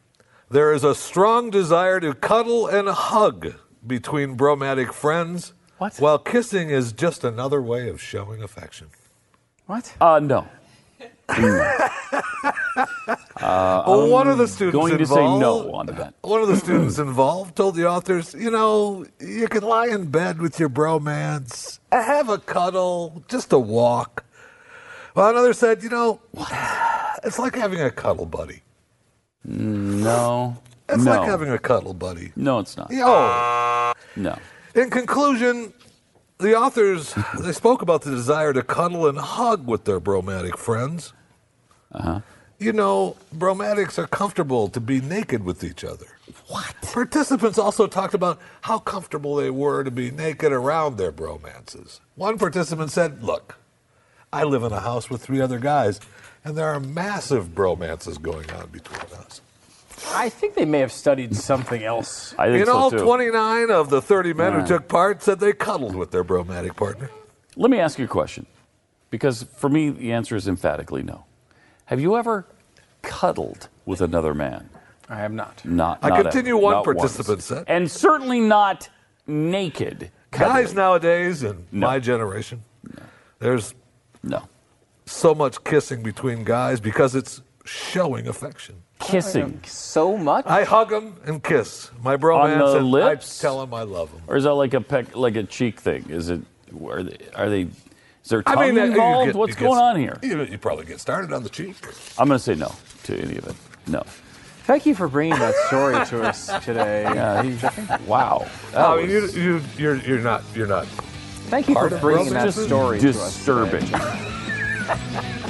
there is a strong desire to cuddle and hug between bromatic friends. What? While kissing is just another way of showing affection. What? Uh, no. Mm. Uh, well, one of the students Going to involved, say no on that. One of the students involved told the authors, you know, you can lie in bed with your bromance, have a cuddle, just a walk. Well, another said, you know, it's like having a cuddle buddy. No. It's no. like having a cuddle buddy. No, it's not. Yo. No. In conclusion, the authors they spoke about the desire to cuddle and hug with their bromatic friends. Uh-huh. You know, bromatics are comfortable to be naked with each other. What? Participants also talked about how comfortable they were to be naked around their bromances. One participant said, "Look, I live in a house with three other guys, and there are massive bromances going on between us." I think they may have studied something else. I think In so all, too. 29 of the 30 men Yeah. who took part said they cuddled with their bromatic partner. Let me ask you a question, because for me the answer is emphatically no. Have you ever cuddled with another man? I have not. Not. I not continue ever, one not participant once. said. and certainly not naked. Guys nowadays in No. my generation, there's no so much kissing between guys because it's showing affection. kissing, So much. I hug them and kiss my bromance, the and lips? I tell them I love them. or is that like a peck, like a cheek thing? Is it? Are they? Are they is there I tongue mean, uh, involved? get- What's you get- going on here? You, you probably get started on the cheek. I'm going to say no to any of it. No. Thank you for bringing that story to us today. Yeah. he- wow. That I mean, you, you, you're, you're not, you're not. Thank you for Part of bringing that story to us. disturbing.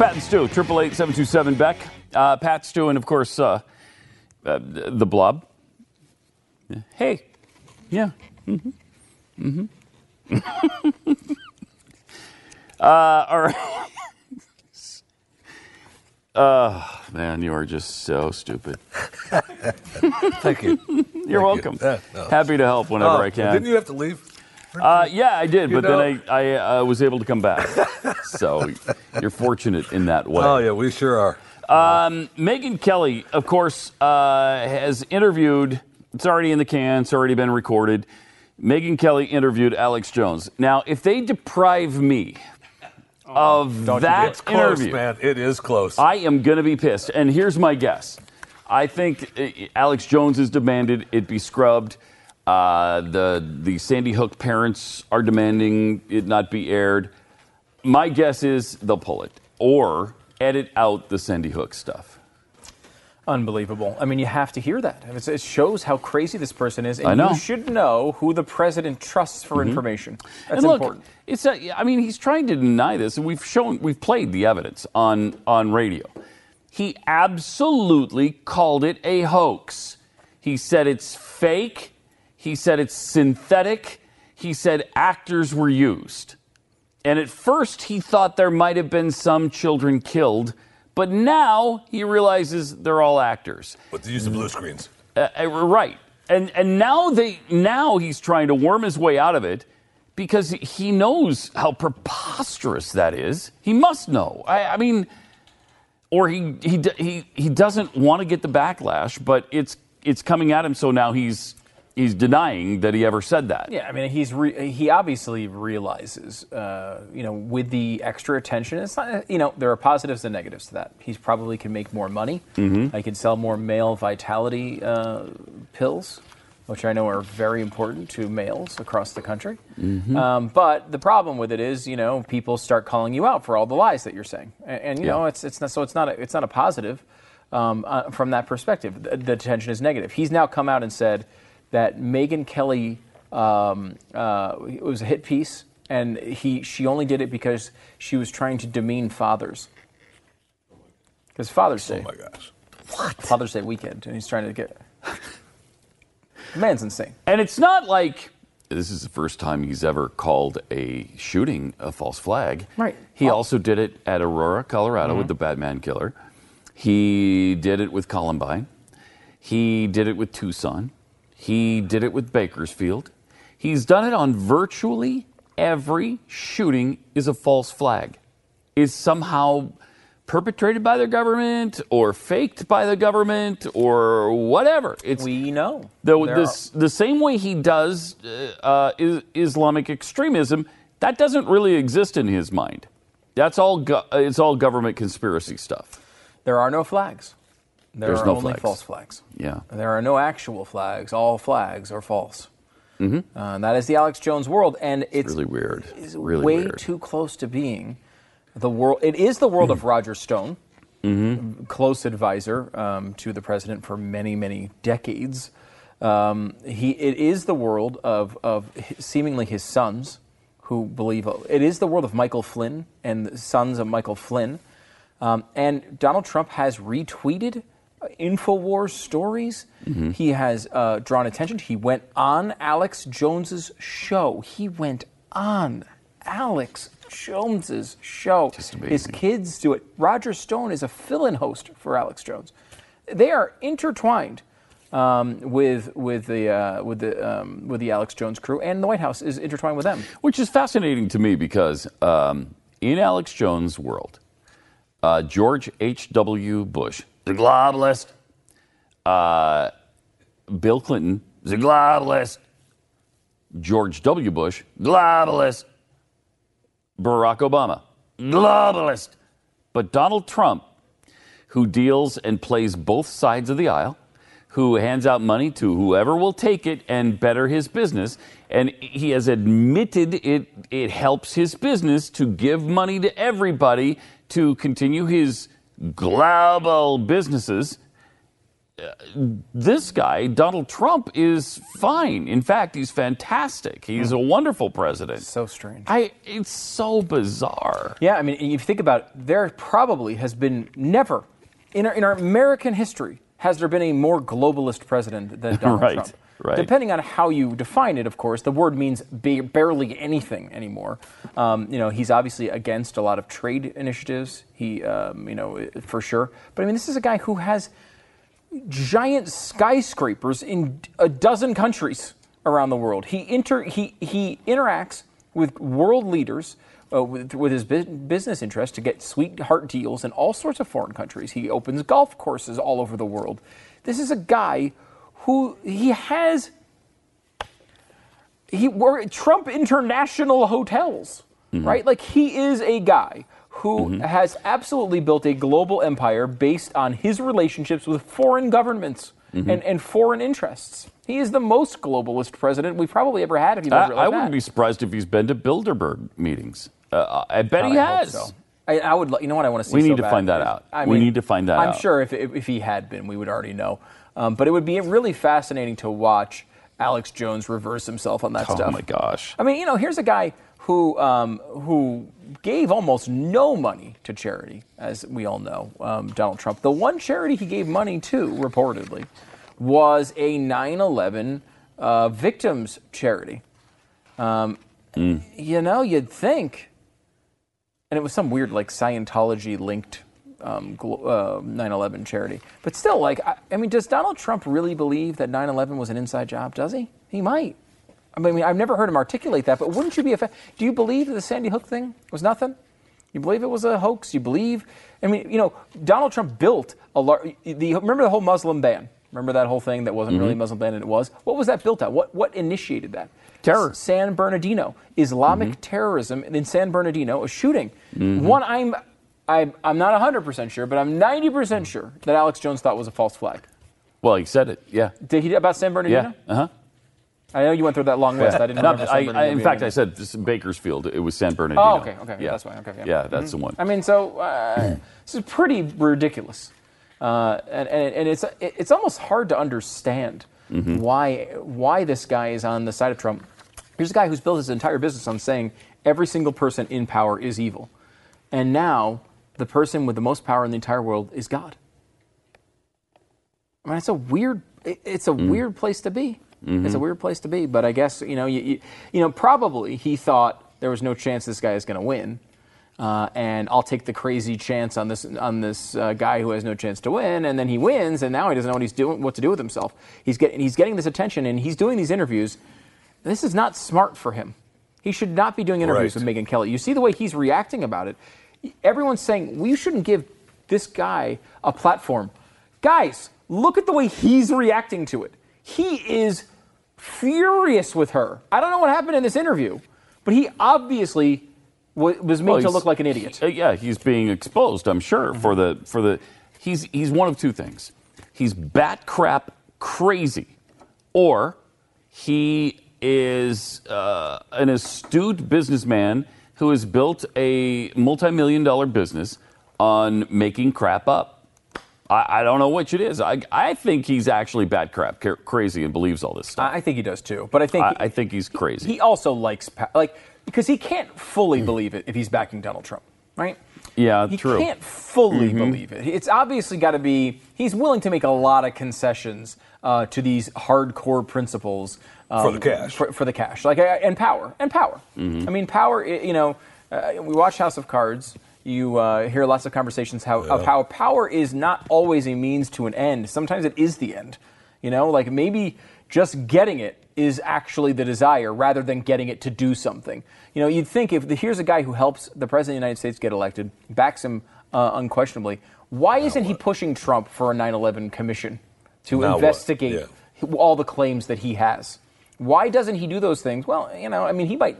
Pat and Stu, 888 Beck. Uh, Pat, Stu, and of course, uh, uh, the blob. Hey. Yeah. Mm-hmm. Mm-hmm. uh, all right. Oh, man, you are just so stupid. Thank you. You're welcome. Yeah, no. Happy to help whenever Oh, I can. Didn't you have to leave? Uh, yeah, I did, You but know- then I, I uh, was able to come back. so you're fortunate in that way. Oh, yeah, we sure are. Um, Megyn Kelly, of course, uh, has interviewed. It's already in the can. It's already been recorded. Megyn Kelly interviewed Alex Jones. Now, if they deprive me of that It's close, interview, man. It is close. I am going to be pissed. And here's my guess. I think uh, Alex Jones has demanded it be scrubbed. Uh, the the Sandy Hook parents are demanding it not be aired. My guess is they'll pull it or edit out the Sandy Hook stuff. Unbelievable. I mean, you have to hear that. It's- It shows how crazy this person is, and I know. you should know who the president trusts for information. That's and look, important. it's a, I mean, he's trying to deny this, and we've shown, we've played the evidence on on radio. He absolutely called it a hoax. He said it's fake. He said it's synthetic. He said actors were used. And at first, he thought there might have been some children killed, but now he realizes they're all actors. With the use of blue screens. Uh, uh, right. And and now they now he's trying to worm his way out of it because he knows how preposterous that is. He must know. I, I mean, or he he he he doesn't want to get the backlash, but it's it's coming at him. So now he's he's denying that he ever said that. Yeah, I mean, he's re- he obviously realizes, uh, you know, with the extra attention, it's not, you know, there are positives and negatives to that. He probably can make more money. Mm-hmm. I can sell more male vitality uh, pills, which I know are very important to males across the country. Mm-hmm. Um, but the problem with it is, you know, people start calling you out for all the lies that you're saying, and, and you Yeah. know, it's it's not so it's not a, it's not a positive um, uh, from that perspective. The, the attention is negative. He's now come out and said that Megyn Kelly Um, uh, it was a hit piece, and he she only did it because she was trying to demean fathers. Because Father's Day. Oh my gosh. What? Father's Day weekend, and he's trying to get. Man's insane. And it's not like this is the first time he's ever called a shooting a false flag. Right. He Oh. also did it at Aurora, Colorado, with the Batman Killer. He did it with Columbine. He did it with Tucson. He did it with Bakersfield. He's done it on virtually every shooting is a false flag. Is somehow perpetrated by the government or faked by the government or whatever. It's We know. the, There the, same way he does uh, uh, is, Islamic extremism, that doesn't really exist in his mind. That's all. Go- it's all government conspiracy stuff. There are no flags. There There's are no only flags. false flags. Yeah. There are no actual flags. All flags are false. Mm-hmm. Uh, that is the Alex Jones world, and it's, really weird. Is Really way weird. too close to being the world. It is the world of Roger Stone, Mm-hmm. close advisor um, to the president for many, many decades. Um, he, it is the world of, of seemingly his sons who believe. It is the world of Michael Flynn and the sons of Michael Flynn. Um, and Donald Trump has retweeted InfoWars stories. Mm-hmm. He has uh, drawn attention. He went on Alex Jones's show. He went on Alex Jones's show. His kids do it. Roger Stone is a fill-in host for Alex Jones. They are intertwined um, with with the uh, with the um, with the Alex Jones crew, and the White House is intertwined with them. Which is fascinating to me because um, in Alex Jones' world, uh, George H.W. Bush, the globalist, uh, Bill Clinton, the globalist, George W. Bush, globalist, Barack Obama, globalist. But Donald Trump, who deals and plays both sides of the aisle, who hands out money to whoever will take it and better his business. And he has admitted it, it helps his business to give money to everybody to continue his global businesses. Uh, This guy, Donald Trump, is fine. In fact, he's fantastic. He's a wonderful president. So strange. I, it's so bizarre. Yeah, I mean, if you think about it, there probably has been never in our, in our American history has there been a more globalist president than Donald Right, Trump. Right. Depending on how you define it, of course, the word means ba- barely anything anymore. Um, you know, he's obviously against a lot of trade initiatives. He, um, you know, for sure. But I mean, this is a guy who has giant skyscrapers in a dozen countries around the world. He inter he he interacts with world leaders. Uh, with, with his bu- business interests to get sweetheart deals in all sorts of foreign countries. He opens golf courses all over the world. This is a guy who he has he were Trump International Hotels, mm-hmm. right? Like he is a guy who mm-hmm. has absolutely built a global empire based on his relationships with foreign governments mm-hmm. and, and foreign interests. He is the most globalist president we've probably ever had. If he I, measure like I wouldn't that. be surprised if he's been to Bilderberg meetings. Uh, I bet he I has. so. I, I would. You know what I want to see. We so need to bad find that out. I We need to find that out. I'm sure if, if if he had been, we would already know. Um, but it would be really fascinating to watch Alex Jones reverse himself on that Oh stuff. Oh my gosh. I mean, you know, here's a guy who um, who gave almost no money to charity, as we all know. Um, Donald Trump. The one charity he gave money to, reportedly, was a 9/11 uh, victims charity. Um, Mm. You know, you'd think, and it was some weird like Scientology linked. Um, uh, 9/11 charity, but still, like, I, I mean, does Donald Trump really believe that 9/11 was an inside job? Does he? He might. I mean, I've never heard him articulate that, but wouldn't you be a fa- Do you believe that the Sandy Hook thing was nothing? You believe it was a hoax? You believe? I mean, you know, Donald Trump built a large. The, remember the whole Muslim ban? Remember that whole thing that wasn't really Muslim ban and it was? What was that built at? What what initiated that? Terror. San Bernardino, Islamic terrorism in San Bernardino, a shooting. One I'm. I'm, I'm not 100% sure, but I'm 90% sure that Alex Jones thought was a false flag. Well, he said it. Yeah. Did he about San Bernardino? Yeah. Uh huh. I know you went through that long list. I didn't remember. I, I, in fact, I said Bakersfield. It was San Bernardino. Oh, okay, okay, Yeah. that's fine. Okay, yeah, Yeah, that's the one. I mean, so uh, this is pretty ridiculous, uh, and, and and it's it's almost hard to understand why why this guy is on the side of Trump. Here's a guy who's built his entire business on saying every single person in power is evil, and now the person with the most power in the entire world is God. I mean, it's a weird, it's a weird place to be. It's a weird place to be. But I guess you know, you, you, you know, probably he thought there was no chance this guy is going to win, uh, and I'll take the crazy chance on this on this uh, guy who has no chance to win, and then he wins, and now he doesn't know what he's doing, what to do with himself. He's getting he's getting this attention, and he's doing these interviews. This is not smart for him. He should not be doing interviews Right. with Megyn Kelly. You see the way he's reacting about it. Everyone's saying we shouldn't give this guy a platform. Guys, look at the way he's reacting to it. He is furious with her. I don't know what happened in this interview, but he obviously wa- was made Well, to look like an idiot. Uh, yeah, he's being exposed. I'm sure for the for the he's he's one of two things. He's bat crap crazy, or he is uh, an astute businessman who has built a multi-million dollar business on making crap up. I, I don't know which it is. I, I think he's actually bat crap ca- crazy and believes all this stuff. I think he does too, but I think I, I think he's crazy. he also likes pa- like because he can't fully believe it if he's backing Donald Trump, right? yeah, He true. He can't fully believe it. It's obviously got to be. He's willing to make a lot of concessions uh, to these hardcore principles um, For the cash. For, for the cash, like uh, and power and power. I mean, power. You know, uh, we watch House of Cards. You uh, hear lots of conversations how, of how power is not always a means to an end. Sometimes it is the end. You know, like maybe just getting it is actually the desire rather than getting it to do something. You know, you'd think if here's a guy who helps the president of the United States get elected, backs him uh, unquestionably, why isn't he pushing Trump for a 9 11 commission to Now investigate Yeah. all the claims that he has? Why doesn't he do those things? Well, you know, I mean, he might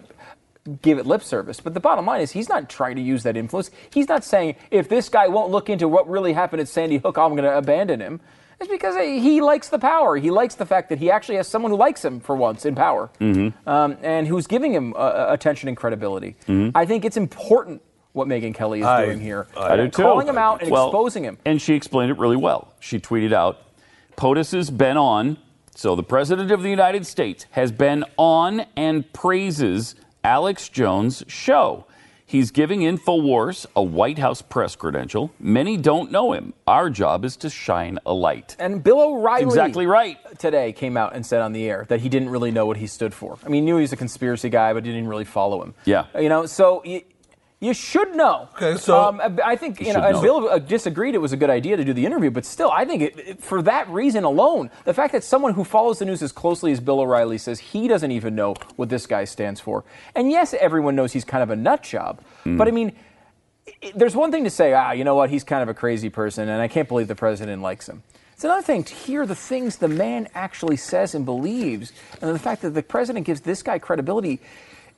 give it lip service, but the bottom line is he's not trying to use that influence. He's not saying if this guy won't look into what really happened at Sandy Hook, I'm going to abandon him. It's because he likes the power. He likes the fact that he actually has someone who likes him for once in power, um, and who's giving him uh, attention and credibility. I think it's important what Megyn Kelly is I- doing here, I do too. calling him out and Well, exposing him. And she explained it really well. She tweeted out, POTUS has been on, so the President of the United States has been on and praises Alex Jones' show. He's giving InfoWars a White House press credential. Many don't know him. Our job is to shine a light. And Bill O'Reilly Exactly right. today came out and said on the air that he didn't really know what he stood for. I mean, he knew he was a conspiracy guy, but he didn't really follow him. Yeah. You know, so you should know. Okay, so- um, I think you, know, and know. Bill uh, disagreed. It was a good idea to do the interview, but still, I think it, it- for that reason alone, the fact that someone who follows the news as closely as Bill O'Reilly says he doesn't even know what this guy stands for, and yes, everyone knows he's kind of a nut job, but I mean. it- There's one thing to say, ah, you know what, he's kind of a crazy person, and I can't believe the president likes him. It's another thing to hear the things the man actually says and believes, and the fact that the president gives this guy credibility.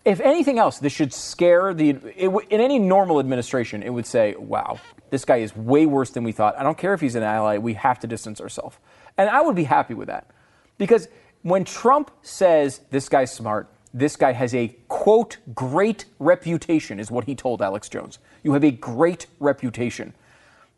If anything else, this should scare the. In any normal administration, it would say, wow, this guy is way worse than we thought. I don't care if he's an ally, we have to distance ourselves. And I would be happy with that. Because when Trump says this guy's smart, this guy has a quote, great reputation, is what he told Alex Jones. You have a great reputation.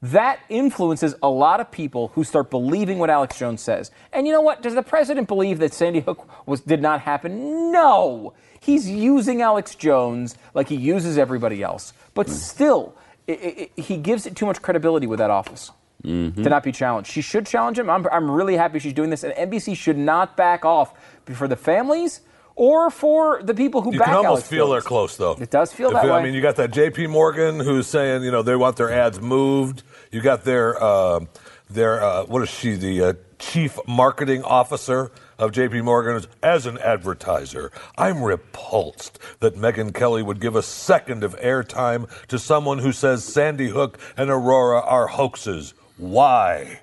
That influences a lot of people who start believing what Alex Jones says. And you know what? Does the president believe that Sandy Hook was did not happen? No. He's using Alex Jones like he uses everybody else. But still, i i i he gives it too much credibility with that office to not be challenged. She should challenge him. I'm, I'm really happy she's doing this. And NBC should not back off for the families or for the people who You back can almost Alex feel Jones. they're close, though. It does feel If that you- I way. mean, you got that J.P. Morgan who's saying, you know, they want their ads moved. You got their, uh, their uh, what is she, the uh, chief marketing officer of J.P. Morgan? is, As an advertiser, I'm repulsed that Megyn Kelly would give a second of airtime to someone who says Sandy Hook and Aurora are hoaxes. Why?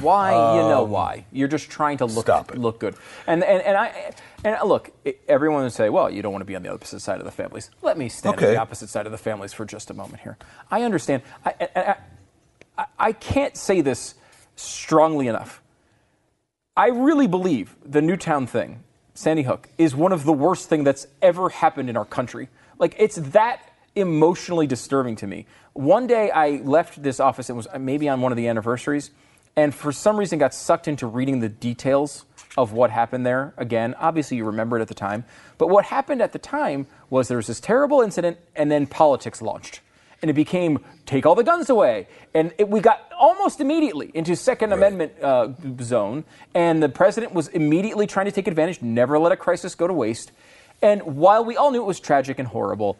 Why? you know why? You're just trying to look Um, Stop it. look good. And and and I and look, everyone would say, well, you don't want to be on the opposite side of the families. Let me stand on the opposite side of the families for just a moment here. I understand. I I, I, I can't say this strongly enough. I really believe the Newtown thing, Sandy Hook, is one of the worst thing that's ever happened in our country. Like it's that emotionally disturbing to me. One day I left this office. It was uh, maybe on one of the anniversaries, and for some reason got sucked into reading the details of what happened there. Again, obviously you remember it at the time, but what happened at the time was there was this terrible incident, and then politics launched. And it became take all the guns away, and it, we got almost immediately into Second Amendment uh, zone. And the president was immediately trying to take advantage, never let a crisis go to waste. And while we all knew it was tragic and horrible,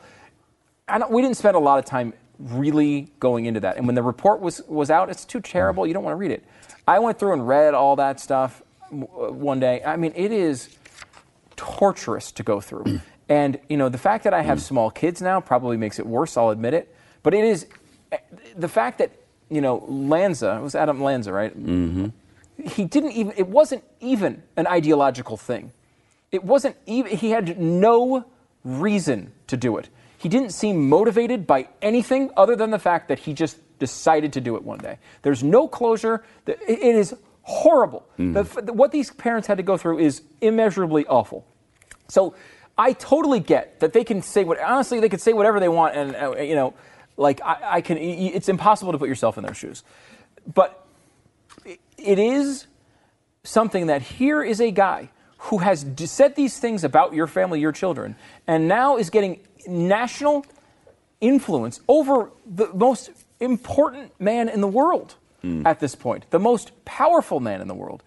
I don't, we didn't spend a lot of time really going into that. And when the report was, was out, it's too terrible. You don't want to read it. I went through and read all that stuff one day. I mean, it is torturous to go through. and, you know, the fact that I have small kids now probably makes it worse, I'll admit it. But it is the fact that, you know, Lanza, it was Adam Lanza, right? Mm-hmm. He didn't even, it wasn't even an ideological thing. It wasn't even, he had no reason to do it. He didn't seem motivated by anything other than the fact that he just decided to do it one day. There's no closure. It is horrible. The what these parents had to go through is immeasurably awful. So I totally get that they can say what, honestly, they could say whatever they want. And, uh, you know, like I, I can, it's impossible to put yourself in their shoes. But it- it is something that here is a guy who has said these things about your family, your children, and now is getting national influence over the most important man in the world hmm. at this point, the most powerful man in the world.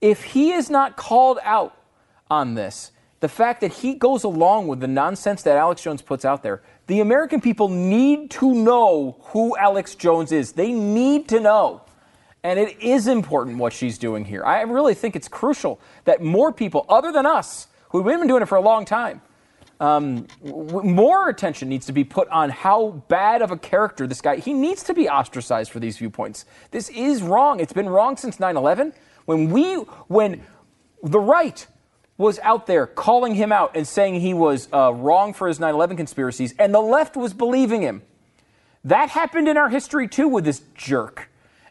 If he is not called out on this, the fact that he goes along with the nonsense that Alex Jones puts out there, the American people need to know who Alex Jones is. They need to know. And it is important what she's doing here. I really think it's crucial that more people, other than us, who've been doing it for a long time, um, w- more attention needs to be put on how bad of a character this guy. He needs to be ostracized for these viewpoints. This is wrong. It's been wrong since 9/11. When we, when the right was out there calling him out and saying he was uh, wrong for his 9/11 conspiracies, and the left was believing him. That happened in our history too with this jerk.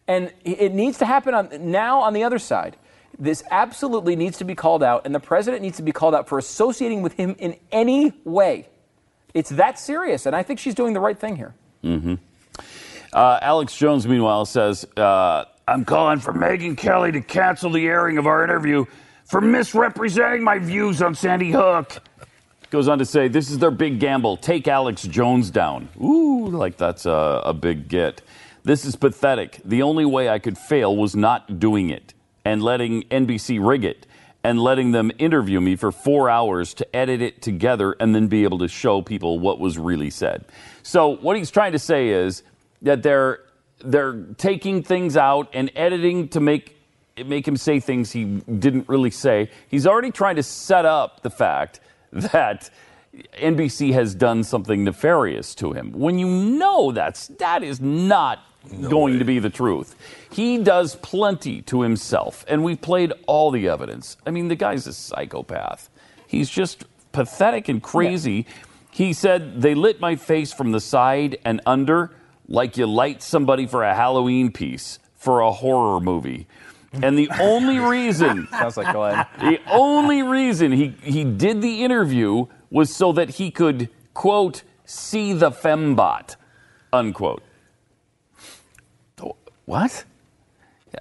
And it needs to happen on, now on the other side. This absolutely needs to be called out, and the president needs to be called out for associating with him in any way. It's that serious, and I think she's doing the right thing here. Uh, Alex Jones, meanwhile, says, uh, I'm calling for Megyn Kelly to cancel the airing of our interview for misrepresenting my views on Sandy Hook. Goes on to say, This is their big gamble. Take Alex Jones down. Ooh, like that's a, a big get. This is pathetic. The only way I could fail was not doing it and letting NBC rig it and letting them interview me for four hours to edit it together and then be able to show people what was really said. So what he's trying to say is that they're they're taking things out and editing to make make him say things he didn't really say. He's already trying to set up the fact that NBC has done something nefarious to him. When you know that's that is not going to be the truth. He does plenty to himself, and we've played all the evidence. I mean, the guy's a psychopath. He's just pathetic and crazy. He said they lit my face from the side and under like you light somebody for a Halloween piece for a horror movie. And the only reason Sounds like Glenn. the only reason he, he did the interview was so that he could, quote, see the fembot, unquote. What?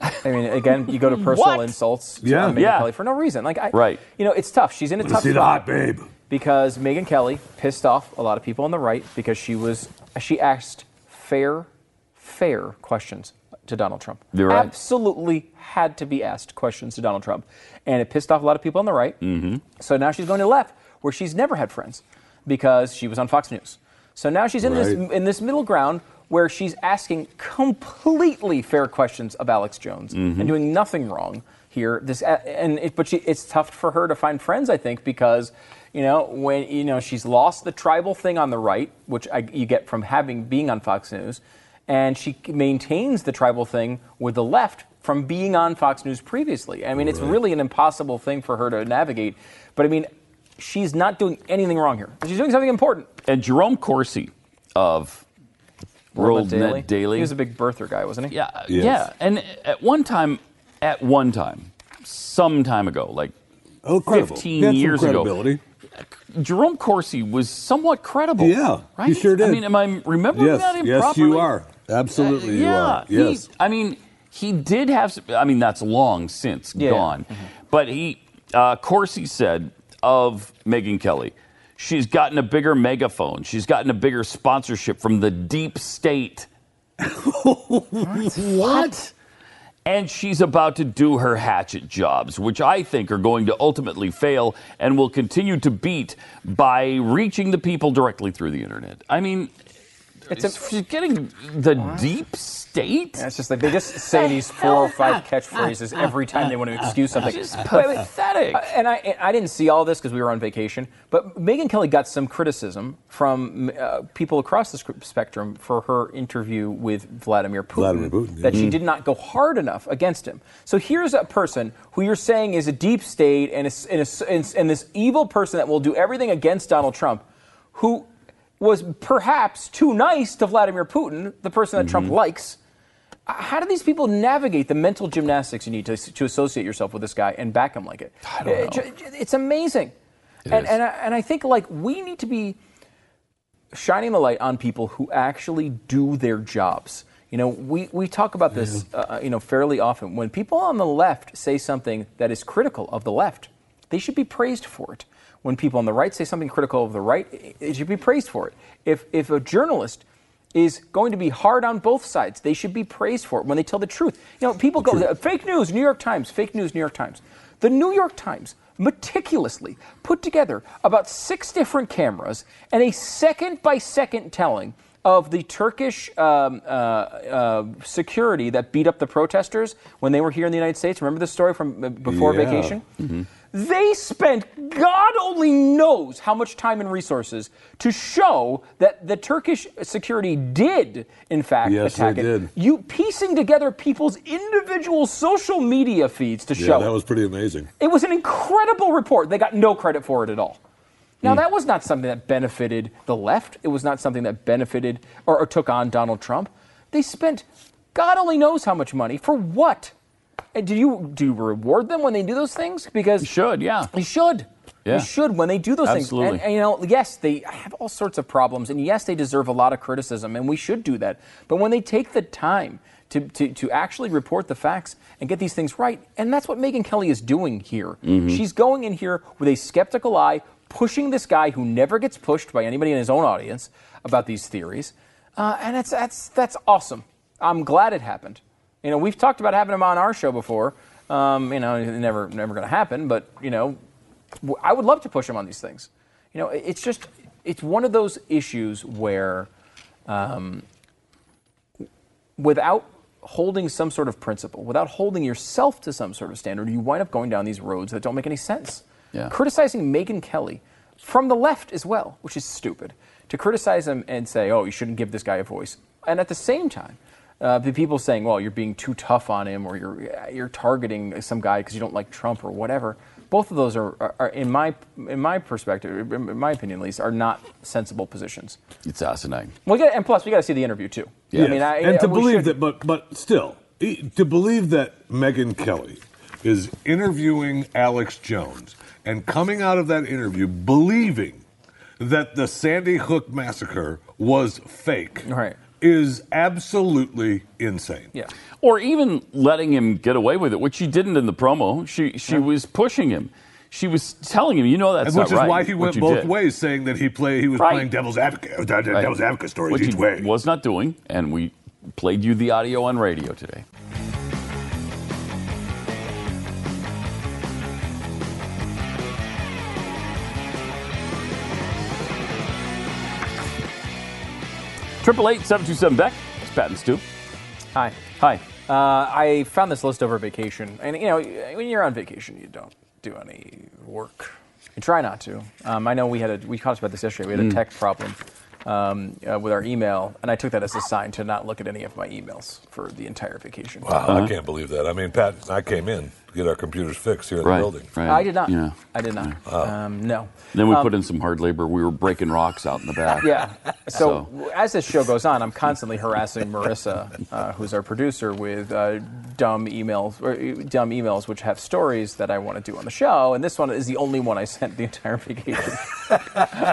I mean, again, you go to personal What? insults to Yeah. Megyn Yeah. Kelly for no reason. Like, I, Right. You know, it's tough. She's in a tough See the hot babe. because Megyn Kelly pissed off a lot of people on the right because she was she asked fair, fair questions to Donald Trump. You're right. Absolutely had to be asked questions to Donald Trump, and it pissed off a lot of people on the right. Mm-hmm. So now she's going to the left, where she's never had friends because she was on Fox News. So now she's in this in this middle ground where she's asking completely fair questions of Alex Jones and doing nothing wrong here. This and it, but she, it's tough for her to find friends, I think, because you know when you know she's lost the tribal thing on the right, which I, you get from having being on Fox News, and she maintains the tribal thing with the left from being on Fox News previously. I mean, it's really an impossible thing for her to navigate. But I mean, she's not doing anything wrong here. She's doing something important. And Jerome Corsi of World Net Daily. He was a big birther guy, wasn't he? Yeah, Yes. yeah. And at one time, at one time, some time ago, like Oh, 15 He had some years ago. Jerome Corsi was somewhat credible. Yeah, he right? sure did. I mean, am I remembering Yes, that yes, improperly? you are. Absolutely, you yeah, are. he- Yes. I mean, he did have. I mean, that's long since Yeah. gone. But he, uh, Corsi said of Megyn Kelly, she's gotten a bigger megaphone. She's gotten a bigger sponsorship from the deep state. what? And she's about to do her hatchet jobs, which I think are going to ultimately fail and will continue to beat by reaching the people directly through the internet. I mean, It's a- she's getting the deep state. Yeah, it's just like they just say these four or five catchphrases every time they want to excuse something. Just Wait, wait. pathetic. Uh, And I, and I didn't see all this because we were on vacation, but Megyn Kelly got some criticism from uh, people across the spectrum for her interview with Vladimir Putin. Vladimir Putin, yeah. That she Mm. did not go hard enough against him. So here's a person who you're saying is a deep state and, is, and, is, and, and this evil person that will do everything against Donald Trump, who was perhaps too nice to Vladimir Putin, the person that Trump likes. Uh, How do these people navigate the mental gymnastics you need to, to associate yourself with this guy and back him like it? I don't know. It's amazing. and, and, I, and I think like we need to be shining the light on people who actually do their jobs. You know, we, we talk about this, uh, you know, fairly often. When people on the left say something that is critical of the left, they should be praised for it. When people on the right say something critical of the right, it- should be praised for it. If, if a journalist is going to be hard on both sides, they should be praised for it when they tell the truth. You know, people go, "Uh, fake news, New York Times, fake news, New York Times. The New York Times meticulously put together about six different cameras and a second by second telling of the Turkish um, uh, uh, security that beat up the protesters when they were here in the United States. Remember the story from uh, before Yeah. vacation? They spent, God only knows how much time and resources to show that the Turkish security did, in fact, Yes, attack they it. did. You piecing together people's individual social media feeds to Yeah, show that was pretty amazing. It was an incredible report. They got no credit for it at all. Hmm. Now, that was not something that benefited the left. It was not something that benefited or, or took on Donald Trump. They spent God only knows how much money for what. And do you do you reward them when they do those things? Because you should, yeah, you should. Yeah. You should when they do those Absolutely. things. And, and, you know, yes, they have all sorts of problems, and yes, they deserve a lot of criticism, and we should do that. But when they take the time to, to, to actually report the facts and get these things right, and that's what Megyn Kelly is doing here. Mhm. She's going in here with a skeptical eye, pushing this guy who never gets pushed by anybody in his own audience about these theories, uh, and that's that's that's awesome. I'm glad it happened. You know, we've talked about having him on our show before. Um, you know, never never going to happen, but you know, I would love to push him on these things. You know, it's just it's one of those issues where, um, without holding some sort of principle, without holding yourself to some sort of standard, you wind up going down these roads that don't make any sense. Yeah. Criticizing Megyn Kelly from the left as well, which is stupid. To criticize him and say, "Oh, you shouldn't give this guy a voice," and at the same time. Uh, the people saying, "Well, you're being too tough on him, or you're you're targeting some guy because you don't like Trump, or whatever." Both of those are, are, are, in my in my perspective, in my opinion at least, are not sensible positions. It's asinine. We got, and plus, we got to see the interview too. I mean, I, and to we believe should- that, but but still, e- to believe that Megyn Kelly is interviewing Alex Jones and coming out of that interview believing that the Sandy Hook massacre was fake, right. Is absolutely insane. Yeah. Or even letting him get away with it, which she didn't in the promo. She she was pushing him. She was telling him, you know that's And which is right, why he went both did." ways, saying that he play he was Right. playing devil's advocate, uh, Right. devil's advocate stories Which each he way. was not doing, and we played you the audio on radio today. Seven two seven Beck. It's Pat and Stu. Hi. Hi. Uh, I found this list over vacation, and you know, when you're on vacation, you don't do any work. You try not to. Um, I know we had a we talked about this yesterday. We had a Mm. tech problem um, uh, with our email, and I took that as a sign to not look at any of my emails for the entire vacation. Wow, I can't believe that. I mean, Pat, I came in get our computers fixed here in Right, the building. right. I did not. Yeah. I did not. Um, no. Then we Um, put in some hard labor. We were breaking rocks out in the back. Yeah. So, as this show goes on, I'm constantly harassing Marissa, uh, who's our producer, with uh, dumb emails, or uh, dumb emails which have stories that I want to do on the show. And this one is the only one I sent the entire vacation.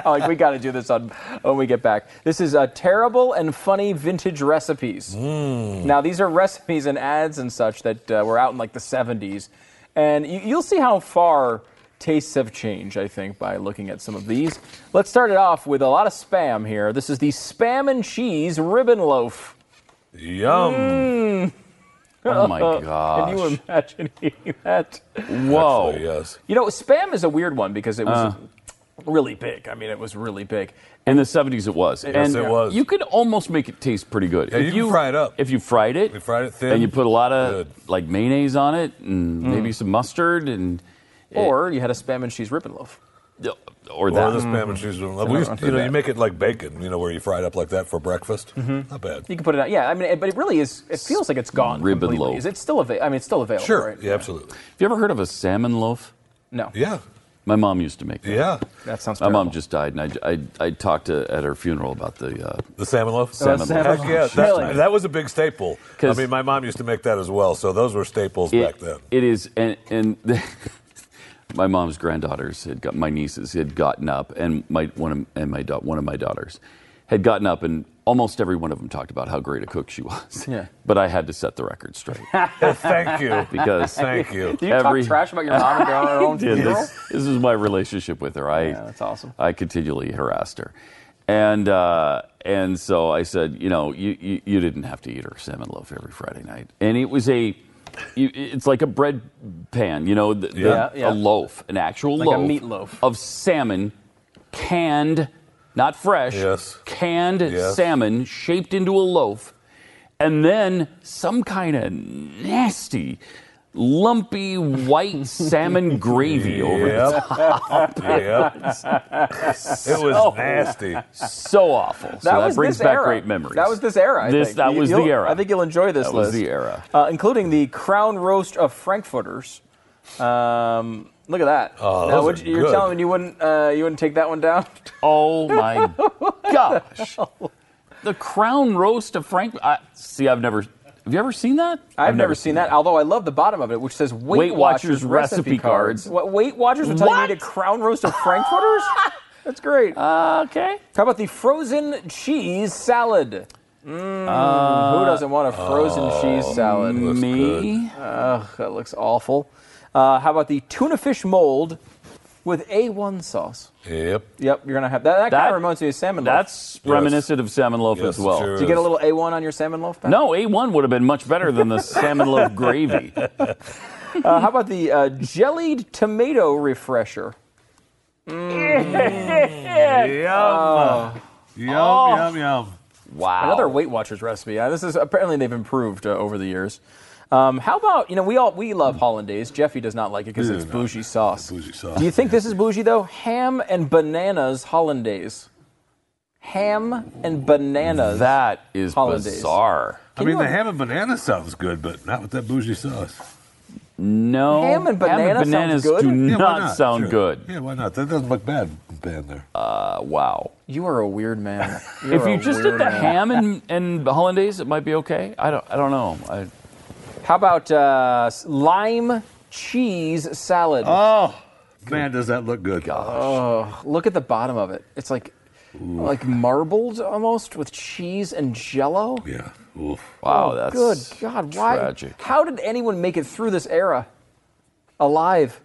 Like, we got to do this on when we get back. This is uh, terrible and funny vintage recipes. Now, these are recipes and ads and such that uh, were out in like the 70s, and you, you'll see how far tastes have changed, I think, by looking at some of these. Let's start it off with a lot of spam here. This is the spam and cheese ribbon loaf. Yum. Mm. Oh my god! Can you imagine eating that? Whoa. Actually, yes. You know, spam is a weird one because it was Uh. Really big. I mean, it was really big. In the 70s, it was. Yes, and it was. You could almost make it taste pretty good. Yeah, you can fry it up. If you fried it. We fried it thin. And you put a lot of Good. like mayonnaise on it and Mm. maybe some mustard and. Or you had a spam and cheese ribbon loaf. Or Or the spam and cheese. We used, you know, you make it like bacon. You know, where you fry it up like that for breakfast. Not bad. You can put it out. Yeah, I mean, but it really is. It feels like it's gone Ribbon completely. loaf. Is it still available? I mean, it's still available. Sure. Right? Yeah, absolutely. Have you ever heard of a salmon loaf? No. Yeah. My mom used to make that. Yeah. That sounds. My mom just died, and I, I, I talked to at her funeral about the uh, The salmon loaf? Salmon salmon loaf. loaf. Heck yeah. That, Really? that was a big staple. I mean, my mom used to make that as well. So those were staples It- back then. It is, and and my mom's granddaughters had got my nieces had gotten up, and my one of and my da- one of my daughters had gotten up, and almost every one of them talked about how great a cook she was. Yeah. But I had to set the record straight Thank you. because Thank you. Do you every- talk trash about your mom at your own did funeral? this, this is my relationship with her. I Yeah, that's awesome. I continually harassed her, and uh, and so I said, you know, you, you you didn't have to eat her salmon loaf every Friday night, and it was a. You, it's like a bread pan, you know, the, the- Yeah, yeah. a loaf, an actual Like a loaf, of salmon, canned, not fresh, Yes. canned Yes. salmon shaped into a loaf, and then some kind of nasty, lumpy white salmon gravy over the top. yep. It was nasty. so awful. So that, was brings this back era. great memories. That was this era. I This- think. that You- was the you'll- era. I think you'll enjoy this That was the era. uh, including the crown roast of frankfurters. Um, look at that. Oh, Now, would are you, you're good. telling me you wouldn't uh, you wouldn't take that one down? Oh my gosh! The crown roast of Frank. I, see, I've never. Have you ever seen that? I've, never, seen that. Although I love the bottom of it, which says Weight, Weight Watchers recipe cards. What Weight Watchers are telling me to What? crown roast of frankfurters? That's great. Uh, okay. How about the frozen cheese salad? Mm, Uh, who doesn't want a frozen oh, cheese salad? Me. Ugh, that looks awful. Uh, how about the tuna fish mold with A1 sauce? Yep. Yep, you're gonna have that. That, kind of reminds me of salmon loaf. That's reminiscent of salmon loaf Yes, as well. sure Did you get a little A1 on your salmon loaf? Pat? No, A1 would have been much better than the salmon loaf gravy. Uh, how about the uh, jellied tomato refresher? Yum. Yum, yum, yum. Wow. Another Weight Watchers recipe. Uh, this is apparently they've improved uh, over the years. Um, how about you know we all we love hollandaise. Jeffy does not like it because Yeah, it's no, bougie sauce. bougie sauce. Do you think this is bougie though? Ham and bananas hollandaise. Ham and bananas. That is Hollandaise. bizarre. I mean, the ham and banana sounds good, but not with that bougie sauce. No. Ham and banana sounds bananas good? do Yeah, why not, sound Sure. good. Yeah, why not? That doesn't look bad, bad there. Uh, wow. You are a weird man. If You're you just did weird the man. ham and, and hollandaise, it might be okay. I don't. I don't know. I, How about uh, lime cheese salad? oh, man, does that look good? Oh, look at the bottom of it. It's like like marbled almost with cheese and jello. Yeah. Oof. wow, that's Good God! Why? tragic. How did anyone make it through this era alive?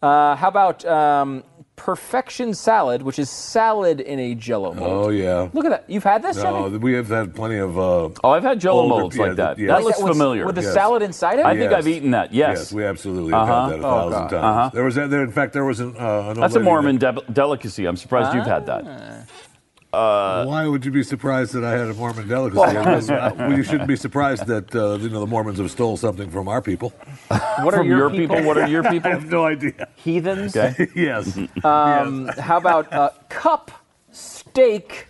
Uh, how about um, perfection salad, which is salad in a jello mold? Oh, yeah. Look at that. You've had this, No, Jeffy? we have had plenty of. Uh, Oh, I've had Jello Older- molds yeah, like that. yeah. That Like looks with, familiar. With the Yes. salad inside it? I think Yes. I've eaten that. Yes. Yes, we absolutely have Uh-huh. had that a Oh, thousand God. times. Uh-huh. There was, there, in fact, there was an. Uh, an That's old a lady Mormon de- delicacy. I'm surprised you've had that. That- Why would you be surprised that I had a Mormon delicacy? Uh, well, you shouldn't be surprised that uh, you know the Mormons have stole something from our people. What are From your people? What are your people? I have no idea. Heathens. Okay. yes. Um, how about uh, cup steak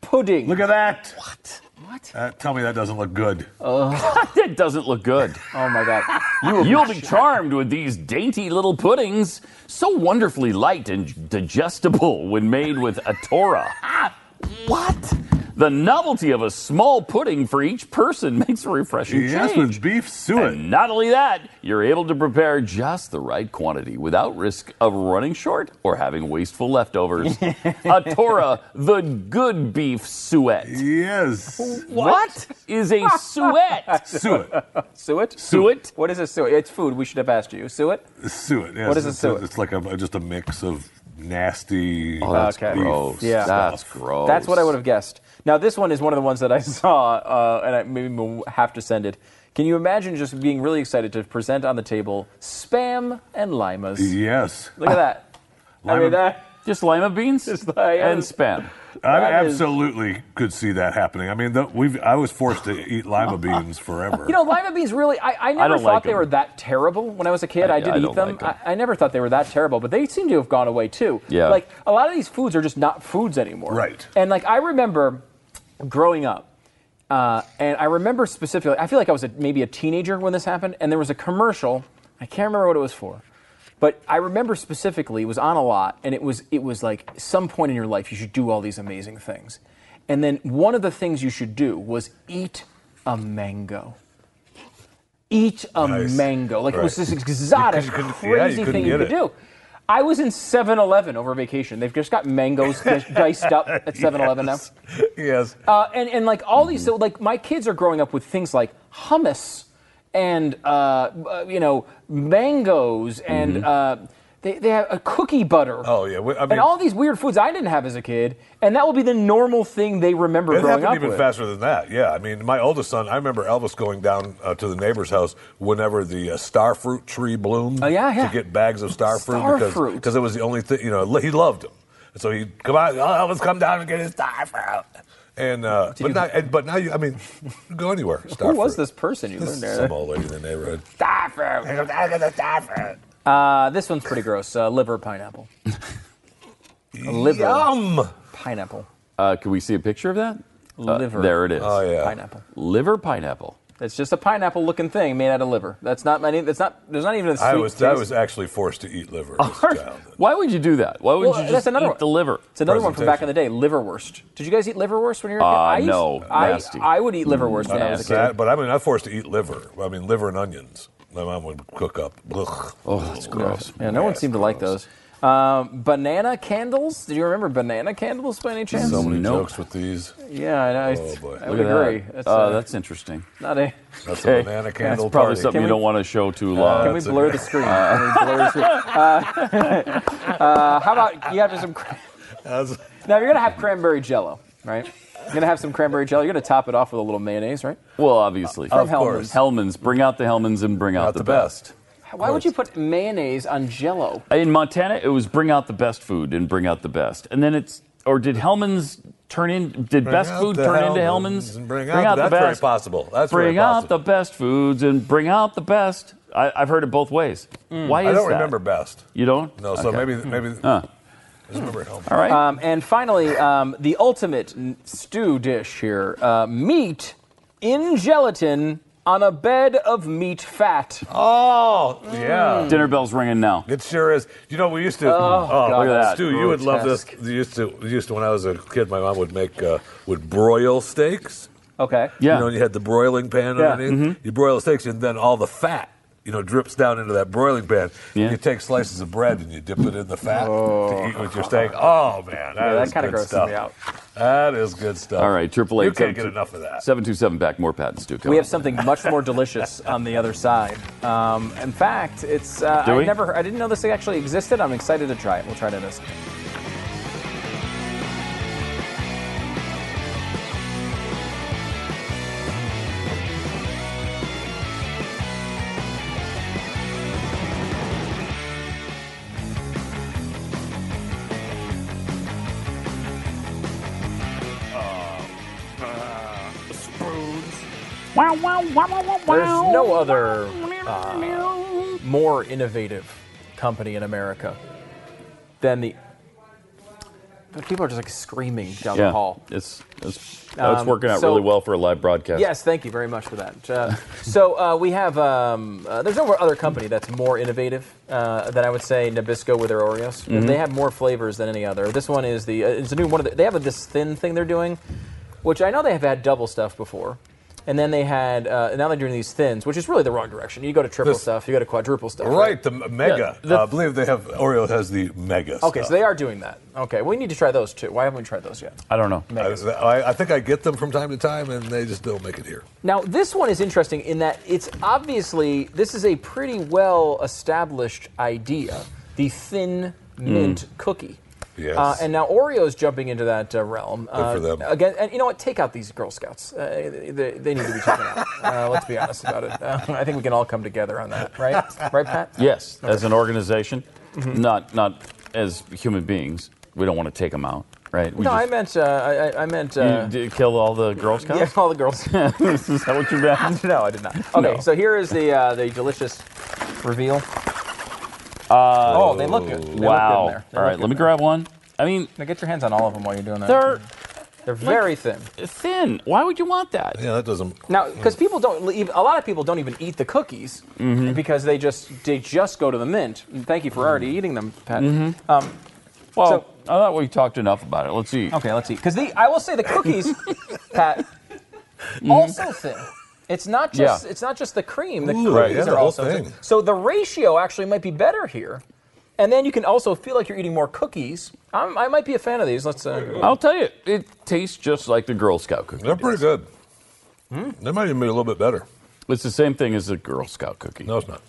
pudding? Look at that. What? What? Uh, tell me that doesn't look good. it doesn't look good. Oh my God. You'll be charmed with these dainty little puddings, so wonderfully light and digestible when made with Atora. What? The novelty of a small pudding for each person makes a refreshing Yes, change. with beef suet. And not only that, you're able to prepare just the right quantity without risk of running short or having wasteful leftovers. a Torah, the good beef suet. Yes. What is a suet? Suet. Suet? Suet? What is a suet? It's food. We should have asked you. Suet? Suet. Yes. What is a it's, suet? It's like a, just a mix of nasty. Oh, that's Okay. gross. Yeah. That's gross. That's what I would have guessed. Now, this one is one of the ones that I saw, uh, and I maybe will have to send it. Can you imagine just being really excited to present on the table spam and limas? Yes. Look at that. I Lima- mean, that. Just lima beans Just like- and spam. I That is- absolutely could see that happening. I mean, the, we've I was forced to eat lima beans forever. You know, lima beans really, I, I never don't thought like they them. were that terrible when I was a kid. I, I- did I eat them. like them. I, I never thought they were that terrible, but they seem to have gone away too. Yeah. Like, a lot of these foods are just not foods anymore. Right. And, like, I remember growing up, uh, and I remember specifically, I feel like I was a, maybe a teenager when this happened, and there was a commercial. I can't remember what it was for. But I remember specifically, it was on a lot, and it was it was like some point in your life you should do all these amazing things. And then one of the things you should do was eat a mango. Eat a Nice. mango. Like it was this exotic, You yeah, you crazy couldn't thing you could it. do. I was in 7 Eleven over vacation. They've just got mangoes di- diced up at 7 Eleven now. yes. Uh, and, and like all these, so like my kids are growing up with things like hummus and, uh, uh, you know, mangoes and uh, they, they have a cookie butter. Oh yeah. I mean, and all these weird foods I didn't have as a kid. And that will be the normal thing they remember It growing happened even with. faster than that. Yeah, I mean, my oldest son. I remember Elvis going down uh, to the neighbor's house whenever the uh, star fruit tree bloomed. Oh, yeah, yeah. To get bags of star, fruit Star because fruit. because it was the only thing. You know, he loved them, so he'd come out. Oh, Elvis, come down and get his star fruit. And uh, but you- now, but now you, I mean, go anywhere. Star Who was this person you learned there? Some old lady in the neighborhood. Star fruit. Uh, this one's pretty gross. Uh, liver pineapple. Liver Yum. pineapple. Uh, can we see a picture of that? Uh, Liver. there it is. Oh yeah. Pineapple. Liver pineapple. It's just a pineapple-looking thing made out of liver. That's not many. That's not. There's not even a sweet I was I was actually forced to eat liver as a child. Why would you do that? Why would Well, you that's just another eat one. the liver? It's another one from back in Presentation. the day. Liverwurst. Did you guys eat liverwurst when you were a kid? Uh, I used- no, I, nasty. I would eat liverwurst when I was a kid. Sad, but I mean, I was forced to eat liver. I mean, liver and onions. My mom would cook up. Ugh. Oh, that's gross. Yeah, no one Yeah, seemed to like gross. those. Um, banana candles. Did you remember banana candles by any chance? So many Nope. jokes with these. Yeah, I, know. Oh, boy. I Look would Look at agree. that. That's, Oh, uh, that's interesting. not a. That's Okay. a banana candle That's probably party. something Can you we- don't want to show too long. Can we That's a- blur the screen? Can we blur the screen? Uh, uh, how about you have some? cra- That's- Now you're gonna have cranberry jello, right? You're gonna have some cranberry jello. You're gonna top it off with a little mayonnaise, right? well, obviously. From Of course. Hellmann's. Bring out the Hellmann's and bring out Not the, the best. Why would you put mayonnaise on jello? In Montana, it was bring out the best food and bring out the best. And then it's, or did Hellmann's turn in, did Bring best food the turn into Hellman's? and bring out- the that's very best. possible. That's bring very out the best foods and bring out the best. I, I've heard it both ways. Hmm. Why is that? I don't that? remember best. You don't? No, so Okay. maybe maybe. Huh. I remember it home. All right. Um, and finally, um, the ultimate n- stew dish here: uh, meat in gelatin on a bed of meat fat. Oh, yeah. Dinner bell's ringing now. It sure is. You know, we used to. Oh, God, look at that. Stu, you would love this. grotesque. You used to. You used to when I was a kid. My mom would make uh, would broil steaks. Okay. Yeah. You know, and you had the broiling pan Yeah. underneath. You broil the steaks, and then all the fat, you know, drips down into that broiling pan. Yeah. You take slices of bread and you dip it in the fat to eat with your steak. Oh man, Yeah, that is kind of good grosses stuff. me out. That is good stuff. All right, triple eight. You can't get enough of that. Seven two seven Beck. More Pat and Stu. We have something much more delicious on the other side. Um, in fact, it's uh, Do I never, I didn't know this actually existed. I'm excited to try it. We'll try it in this. There's no other uh, more innovative company in America than the people are just like screaming down yeah, the hall. it's it's, uh, it's Um, working out so- really well for a live broadcast. Yes, thank you very much for that. Uh, so uh, we have um, uh, there's no other company that's more innovative uh, than I would say Nabisco with their Oreos. Mhm. They have more flavors than any other. This one is the uh, it's a new one of the, they have this thin thing they're doing, which I know they have had double stuff before. And then they had, uh, now they're doing these thins, which is really the wrong direction. You go to triple This- stuff, you go to quadruple stuff. Right, the mega. Yeah, the- uh, I believe they have Oreo has the mega. Okay, stuff. so they are doing that. Okay, we need to try those too. Why haven't we tried those yet? I don't know. I, I, I think I get them from time to time, and they just don't make it here. Now, this one is interesting in that it's obviously this is a pretty well established idea, the thin mint cookie. Yes. Uh, and now Oreo's jumping into that uh, realm. Good for Uh, them. Again, and you know what? Take out these Girl Scouts. Uh, they, they need to be taken out. Uh, let's be honest about it. Uh, I think we can all come together on that, right? Right, Pat? Yes, as an organization, Mhm. not not as human beings. We don't want to take them out, right? We no, I meant. Uh, I, I- I meant. Uh, you did kill all the Girl Scouts. Yeah, all the girls. is that what you meant? no, I did not. Okay, No. so here is the uh, the delicious reveal. Uh, Oh, they look good. They look good in wow. there. They all look right, good let me there. grab one. I mean, now get your hands on all of them while you're doing that. they're they're very thin. Thin. Why would you want that? Yeah, that doesn't. Now, because people don't, leave, a lot of people don't even eat the cookies Mhm. because they just they just go to the mint. Thank you for already eating them, Pat. Mhm. Um, Well, so- I thought we talked enough about it. Let's eat. okay, let's eat. Because the I will say the cookies, Pat, also thin. It's not just Yeah. it's not just the cream. The Ooh, cookies right, yeah, are the whole also thin. thing. So the ratio actually might be better here. And then you can also feel like you're eating more cookies. I'm, I might be a fan of these. Let's. Uh, I'll tell you, it tastes just like the Girl Scout cookie. They're pretty good. Hmm? They might even be a little bit better. It's the same thing as the Girl Scout cookie. No, it's not.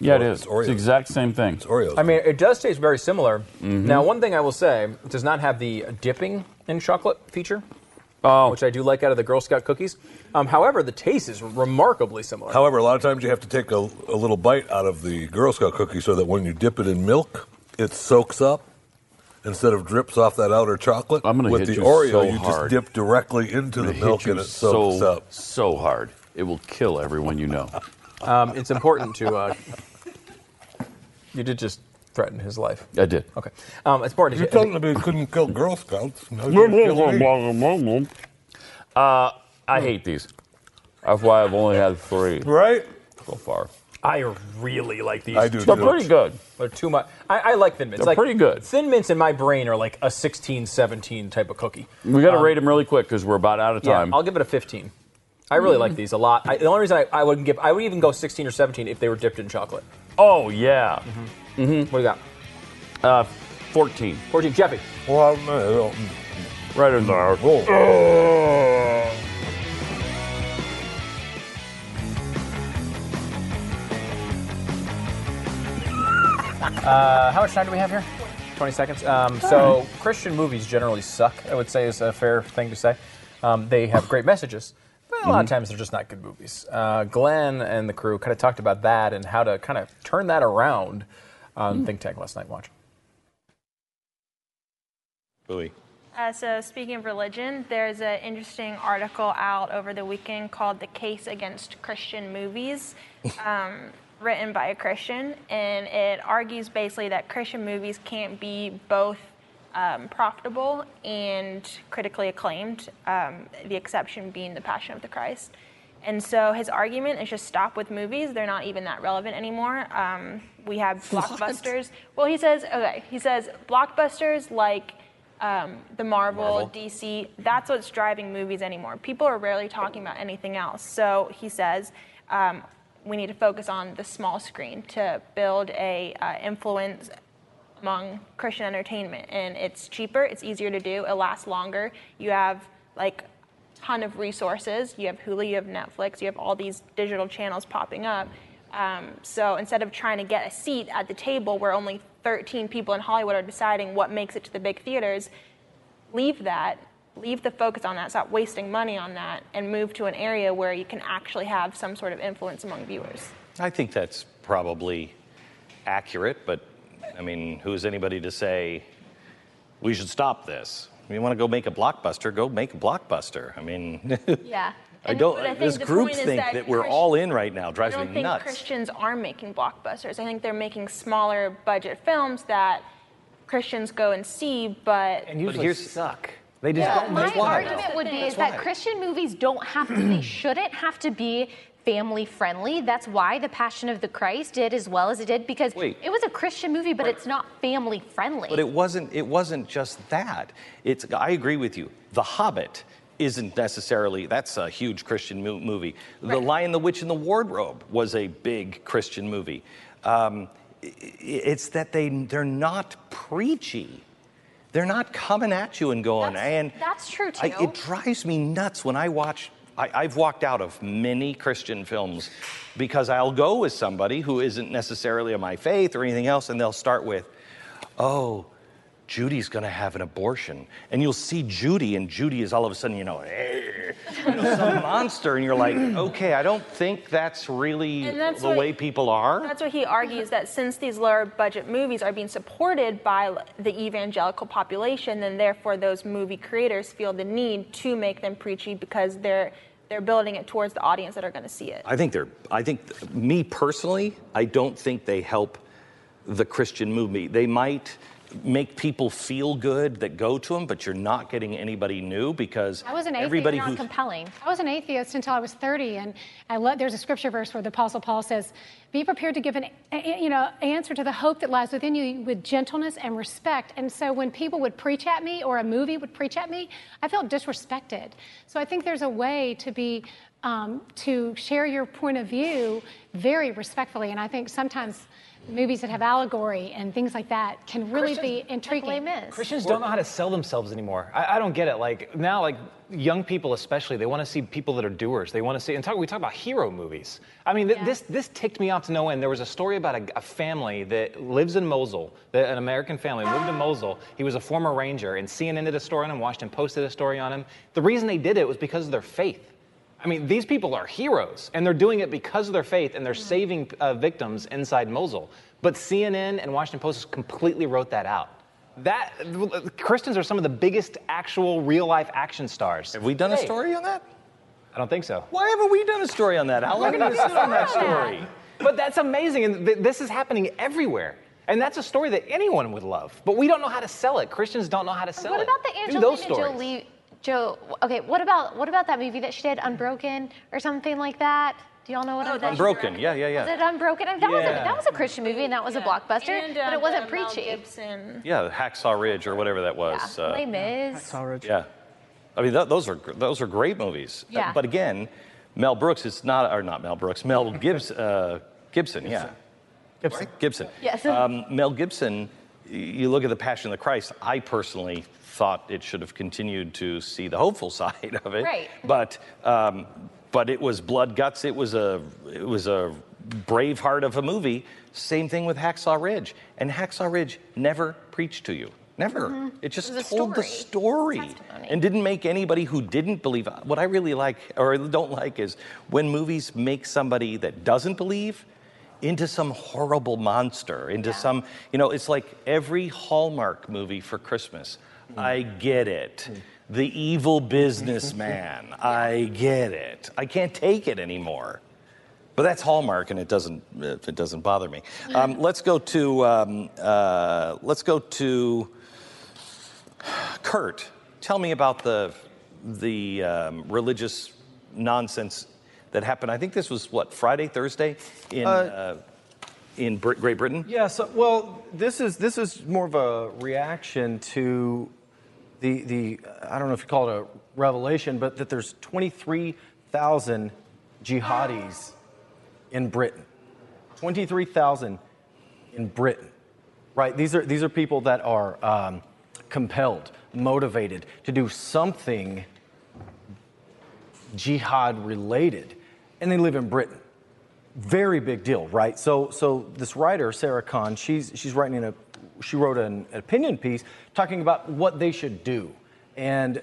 Yeah, it Oreo- it's Oreos. It's the exact same thing. It's Oreos. I mean, it does taste very similar. Mhm. Now, one thing I will say, it does not have the dipping in chocolate feature, Oh. which I do like out of the Girl Scout cookies. Um, however, the taste is remarkably similar. However, a lot of times you have to take a, a little bite out of the Girl Scout cookie so that when you dip it in milk, it soaks up instead of drips off that outer chocolate. I'm gonna With hit the you Oreo, so you hard. just dip directly into the milk hit and it soaks so, up. So hard. It will kill everyone you know. Um, it's important to. Uh, you did just threaten his life. I did. Okay. Um, it's important. You to, told him he couldn't kill Girl Scouts. Now kill. Uh, I hate these. That's why I've only had three Right? so far. I really like these. I do They're too. pretty good. They're too much. I, I like thin mints. They're like, pretty good. Thin mints in my brain are like a 16, 17 type of cookie. We got to Um, rate them really quick because we're about out of time. Yeah, I'll give it a 15. I really like these a lot. I, the only reason I, I would give, I would even go 16 or 17 if they were dipped in chocolate. oh yeah. Mm-hmm. What do you got? Uh, fourteen. 14. Jeffy. Well, Right in there. oh. Uh, how much time do we have here? 20 seconds. Um, so, Christian movies generally suck, I would say, is a fair thing to say. Um, they have great messages, but a lot of times they're just not good movies. Uh, Glenn and the crew kind of talked about that and how to kind of turn that around on Think Tank last night. Watch. Louis. Uh, so, speaking of religion, there's an interesting article out over the weekend called The Case Against Christian Movies, um, written by a Christian. And it argues basically that Christian movies can't be both um, profitable and critically acclaimed, um, the exception being The Passion of the Christ. And so his argument is just stop with movies. They're not even that relevant anymore. Um, we have blockbusters. Well, he says, okay, he says blockbusters like um, the Marvel, Marvel. DC, that's what's driving movies anymore. People are rarely talking about anything else. So he says um, we need to focus on the small screen to build a uh, influence among Christian entertainment. And it's cheaper, it's easier to do, it lasts longer. You have like ton of resources. You have Hulu, you have Netflix, you have all these digital channels popping up. Um, so instead of trying to get a seat at the table where only 13 people in Hollywood are deciding what makes it to the big theaters, leave that, leave the focus on that, stop wasting money on that, and move to an area where you can actually have some sort of influence among viewers. I think that's probably accurate, but I mean, who's anybody to say we should stop this? If you want to go make a blockbuster, go make a blockbuster. I mean, Yeah. I don't. but I think this group think that that, we're Christ- all in right now I drives don't me think nuts. Christians are making blockbusters. I think they're making smaller budget films that Christians go and see, but And usually suck. They just Yeah, don't my make money. argument would be is that Christian movies don't have to, they shouldn't have to be family friendly. That's why The Passion of the Christ did as well as it did because Wait. it was a Christian movie, but it's not family friendly. But it wasn't. It wasn't just that. It's. I agree with you. The Hobbit isn't necessarily. That's a huge Christian mo- movie. The Lion, the Witch, and the Wardrobe was a big Christian movie. Um, it's that they they're not preachy. They're not coming at you and going. and That's true too. I, it drives me nuts when I watch. I, I've walked out of many Christian films because I'll go with somebody who isn't necessarily of my faith or anything else, and they'll start with, "Oh, Judy's going to have an abortion," and you'll see Judy, and Judy is all of a sudden, you know, "Eh," you know, some monster, and you're like, "Okay, I don't think that's really that's the what- way people are." That's what he argues that since these lower budget movies are being supported by the evangelical population, then therefore those movie creators feel the need to make them preachy because they're they're building it towards the audience that are going to see it. I think they're. I think me personally, I don't think they help the Christian movement. They might make people feel good that go to them, but you're not getting anybody new because I was an atheist, everybody not who compelling. I was an atheist until I was 30, and I lo- there's a scripture verse where the Apostle Paul says, "Be prepared to give an you know answer to the hope that lies within you with gentleness and respect." And so when people would preach at me or a movie would preach at me, I felt disrespected. So I think there's a way to be um, to share your point of view very respectfully, and I think sometimes. Movies that have allegory and things like that can really be intriguing. Christians don't know how to sell themselves anymore. I, I don't get it. Like now, like young people especially, they want to see people that are doers. They want to see and talk. We talk about hero movies. I mean, th- this this ticked me off to no end. There was a story about a, a family that lives in Mosul, that, an American family moved to Mosul. He was a former ranger, and CNN did a story on him. Washington Post did a story on him. The reason they did it was because of their faith. I mean, these people are heroes, and they're doing it because of their faith, and they're saving uh, victims inside Mosul. But CNN and Washington Post completely wrote that out. That Christians are some of the biggest actual real life action stars. Have we done a story on that? I don't think so. Why haven't we done a story on that? How long have gonna you do sit on that story? But that's amazing, and th- this is happening everywhere. And that's a story that anyone would love. But we don't know how to sell it. Christians don't know how to sell what it. about the Angelina. Jolie? Joe, okay. What about what about that movie that she did, Unbroken or something like that? Do y'all know what I'm Unbroken. Yeah, yeah, yeah. Was it Unbroken? I mean, that was a, that was a Christian movie and that was a blockbuster, And, but uh, it wasn't the Mel preachy. Gibson. Yeah, Hacksaw Ridge or whatever that was. uh, Les Mis. Yeah, I mean th- those are those are great movies. Yeah. But again, Mel Brooks is not or not Mel Brooks. Mel Gibbs, uh, Gibson. Yeah. Gibson. Gibson. Yes. Um, Mel Gibson. You look at the Passion of the Christ. I personally thought it should have continued to see the hopeful side of it. Right. But um, but it was blood guts. It was a it was a brave heart of a movie. Same thing with Hacksaw Ridge. And Hacksaw Ridge never preached to you. Never. Mhm. It just It told the story. story and didn't make anybody who didn't believe. What I really like or don't like is when movies make somebody that doesn't believe into some horrible monster, into some, you know, it's like every Hallmark movie for Christmas. I get it. The evil businessman. I get it. I can't take it anymore. But that's Hallmark, and it doesn't it doesn't bother me. Um, let's go to um, uh, let's go to Kurt. Tell me about the the um, religious nonsense that happened. I think this was what Friday, Thursday in uh, in Brit- Great Britain. Yeah, so, well, this is this is more of a reaction to the the I don't know if you call it a revelation, but that there's 23,000 jihadis in Britain. 23,000 in Britain, right? These are these are people that are um, compelled, motivated to do something jihad related, and they live in Britain very big deal, right? So, so this writer Sarah Khan, she's she's writing in a she wrote an opinion piece talking about what they should do, and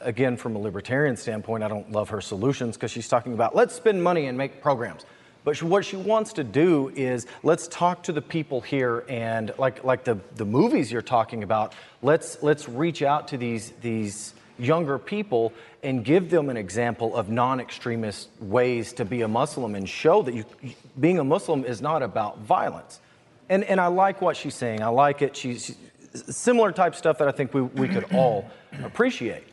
again, from a libertarian standpoint, I don't love her solutions because she's talking about let's spend money and make programs. But she, what she wants to do is let's talk to the people here and like like the the movies you're talking about. Let's let's reach out to these these younger people and give them an example of non-extremist ways to be a Muslim and show that you, being a Muslim is not about violence. And, and I like what she's saying. I like it. She's, similar type stuff that I think we, we could all appreciate.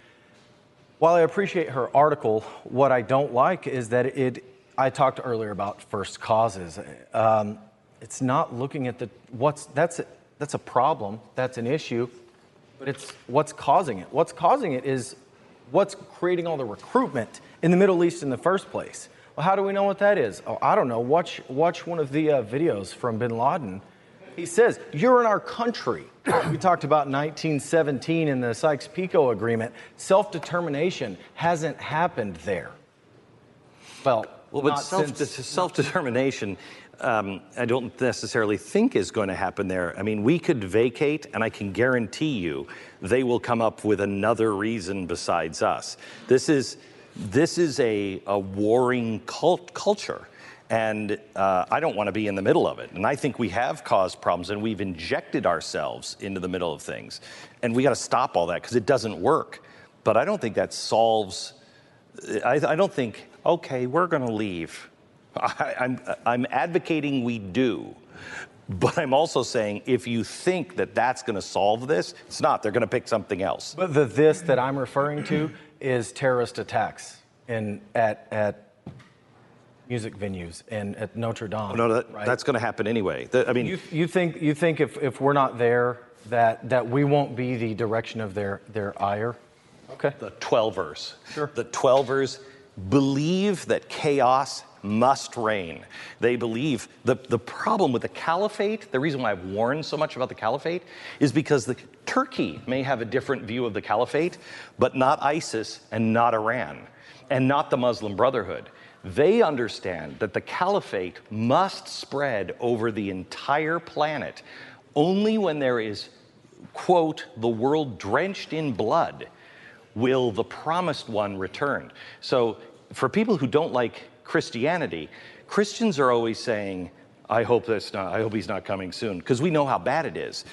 While I appreciate her article, what I don't like is that it. I talked earlier about first causes. Um, it's not looking at the what's that's that's a problem. That's an issue, but it's what's causing it. What's causing it is what's creating all the recruitment in the Middle East in the first place. Well, how do we know what that is? Oh, I don't know. Watch watch one of the uh, videos from Bin Laden. He says, "You're in our country." we talked about 1917 in the Sykes-Picot Agreement. Self-determination hasn't happened there. Well, Well, but self, self-determination, um, I don't necessarily think is going to happen there. I mean, we could vacate, and I can guarantee you, they will come up with another reason besides us. This is this is a, a warring cult, culture. And uh, I don't want to be in the middle of it. And I think we have caused problems and we've injected ourselves into the middle of things. And we got to stop all that because it doesn't work. But I don't think that solves I, I don't think, okay, we're going to leave. I, I'm, I'm advocating we do. But I'm also saying if you think that that's going to solve this, it's not. They're going to pick something else. But the this that I'm referring to is terrorist attacks in at at music venues and at Notre Dame. No, that, right? that's going to happen anyway. The- I mean, you, you think you think if, if we're not there that that we won't be the direction of their their ire? Okay. The Twelvers. Sure. The Twelvers believe that chaos must reign. They believe the, the problem with the caliphate, the reason why I've warned so much about the caliphate, is because the Turkey may have a different view of the caliphate, but not ISIS and not Iran and not the Muslim Brotherhood. They understand that the caliphate must spread over the entire planet only when there is, quote, the world drenched in blood will the promised one return. So, for people who don't like Christianity, Christians are always saying, I hope that's not, I hope he's not coming soon, because we know how bad it is.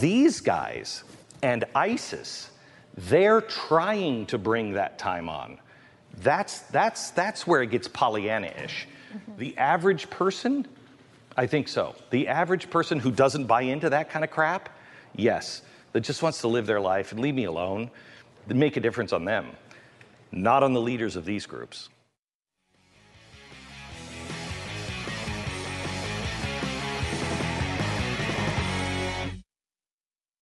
These guys and ISIS, they're trying to bring that time on. That's, that's, that's where it gets Pollyanna ish. Mm-hmm. The average person, I think so. The average person who doesn't buy into that kind of crap, yes, that just wants to live their life and leave me alone, make a difference on them, not on the leaders of these groups.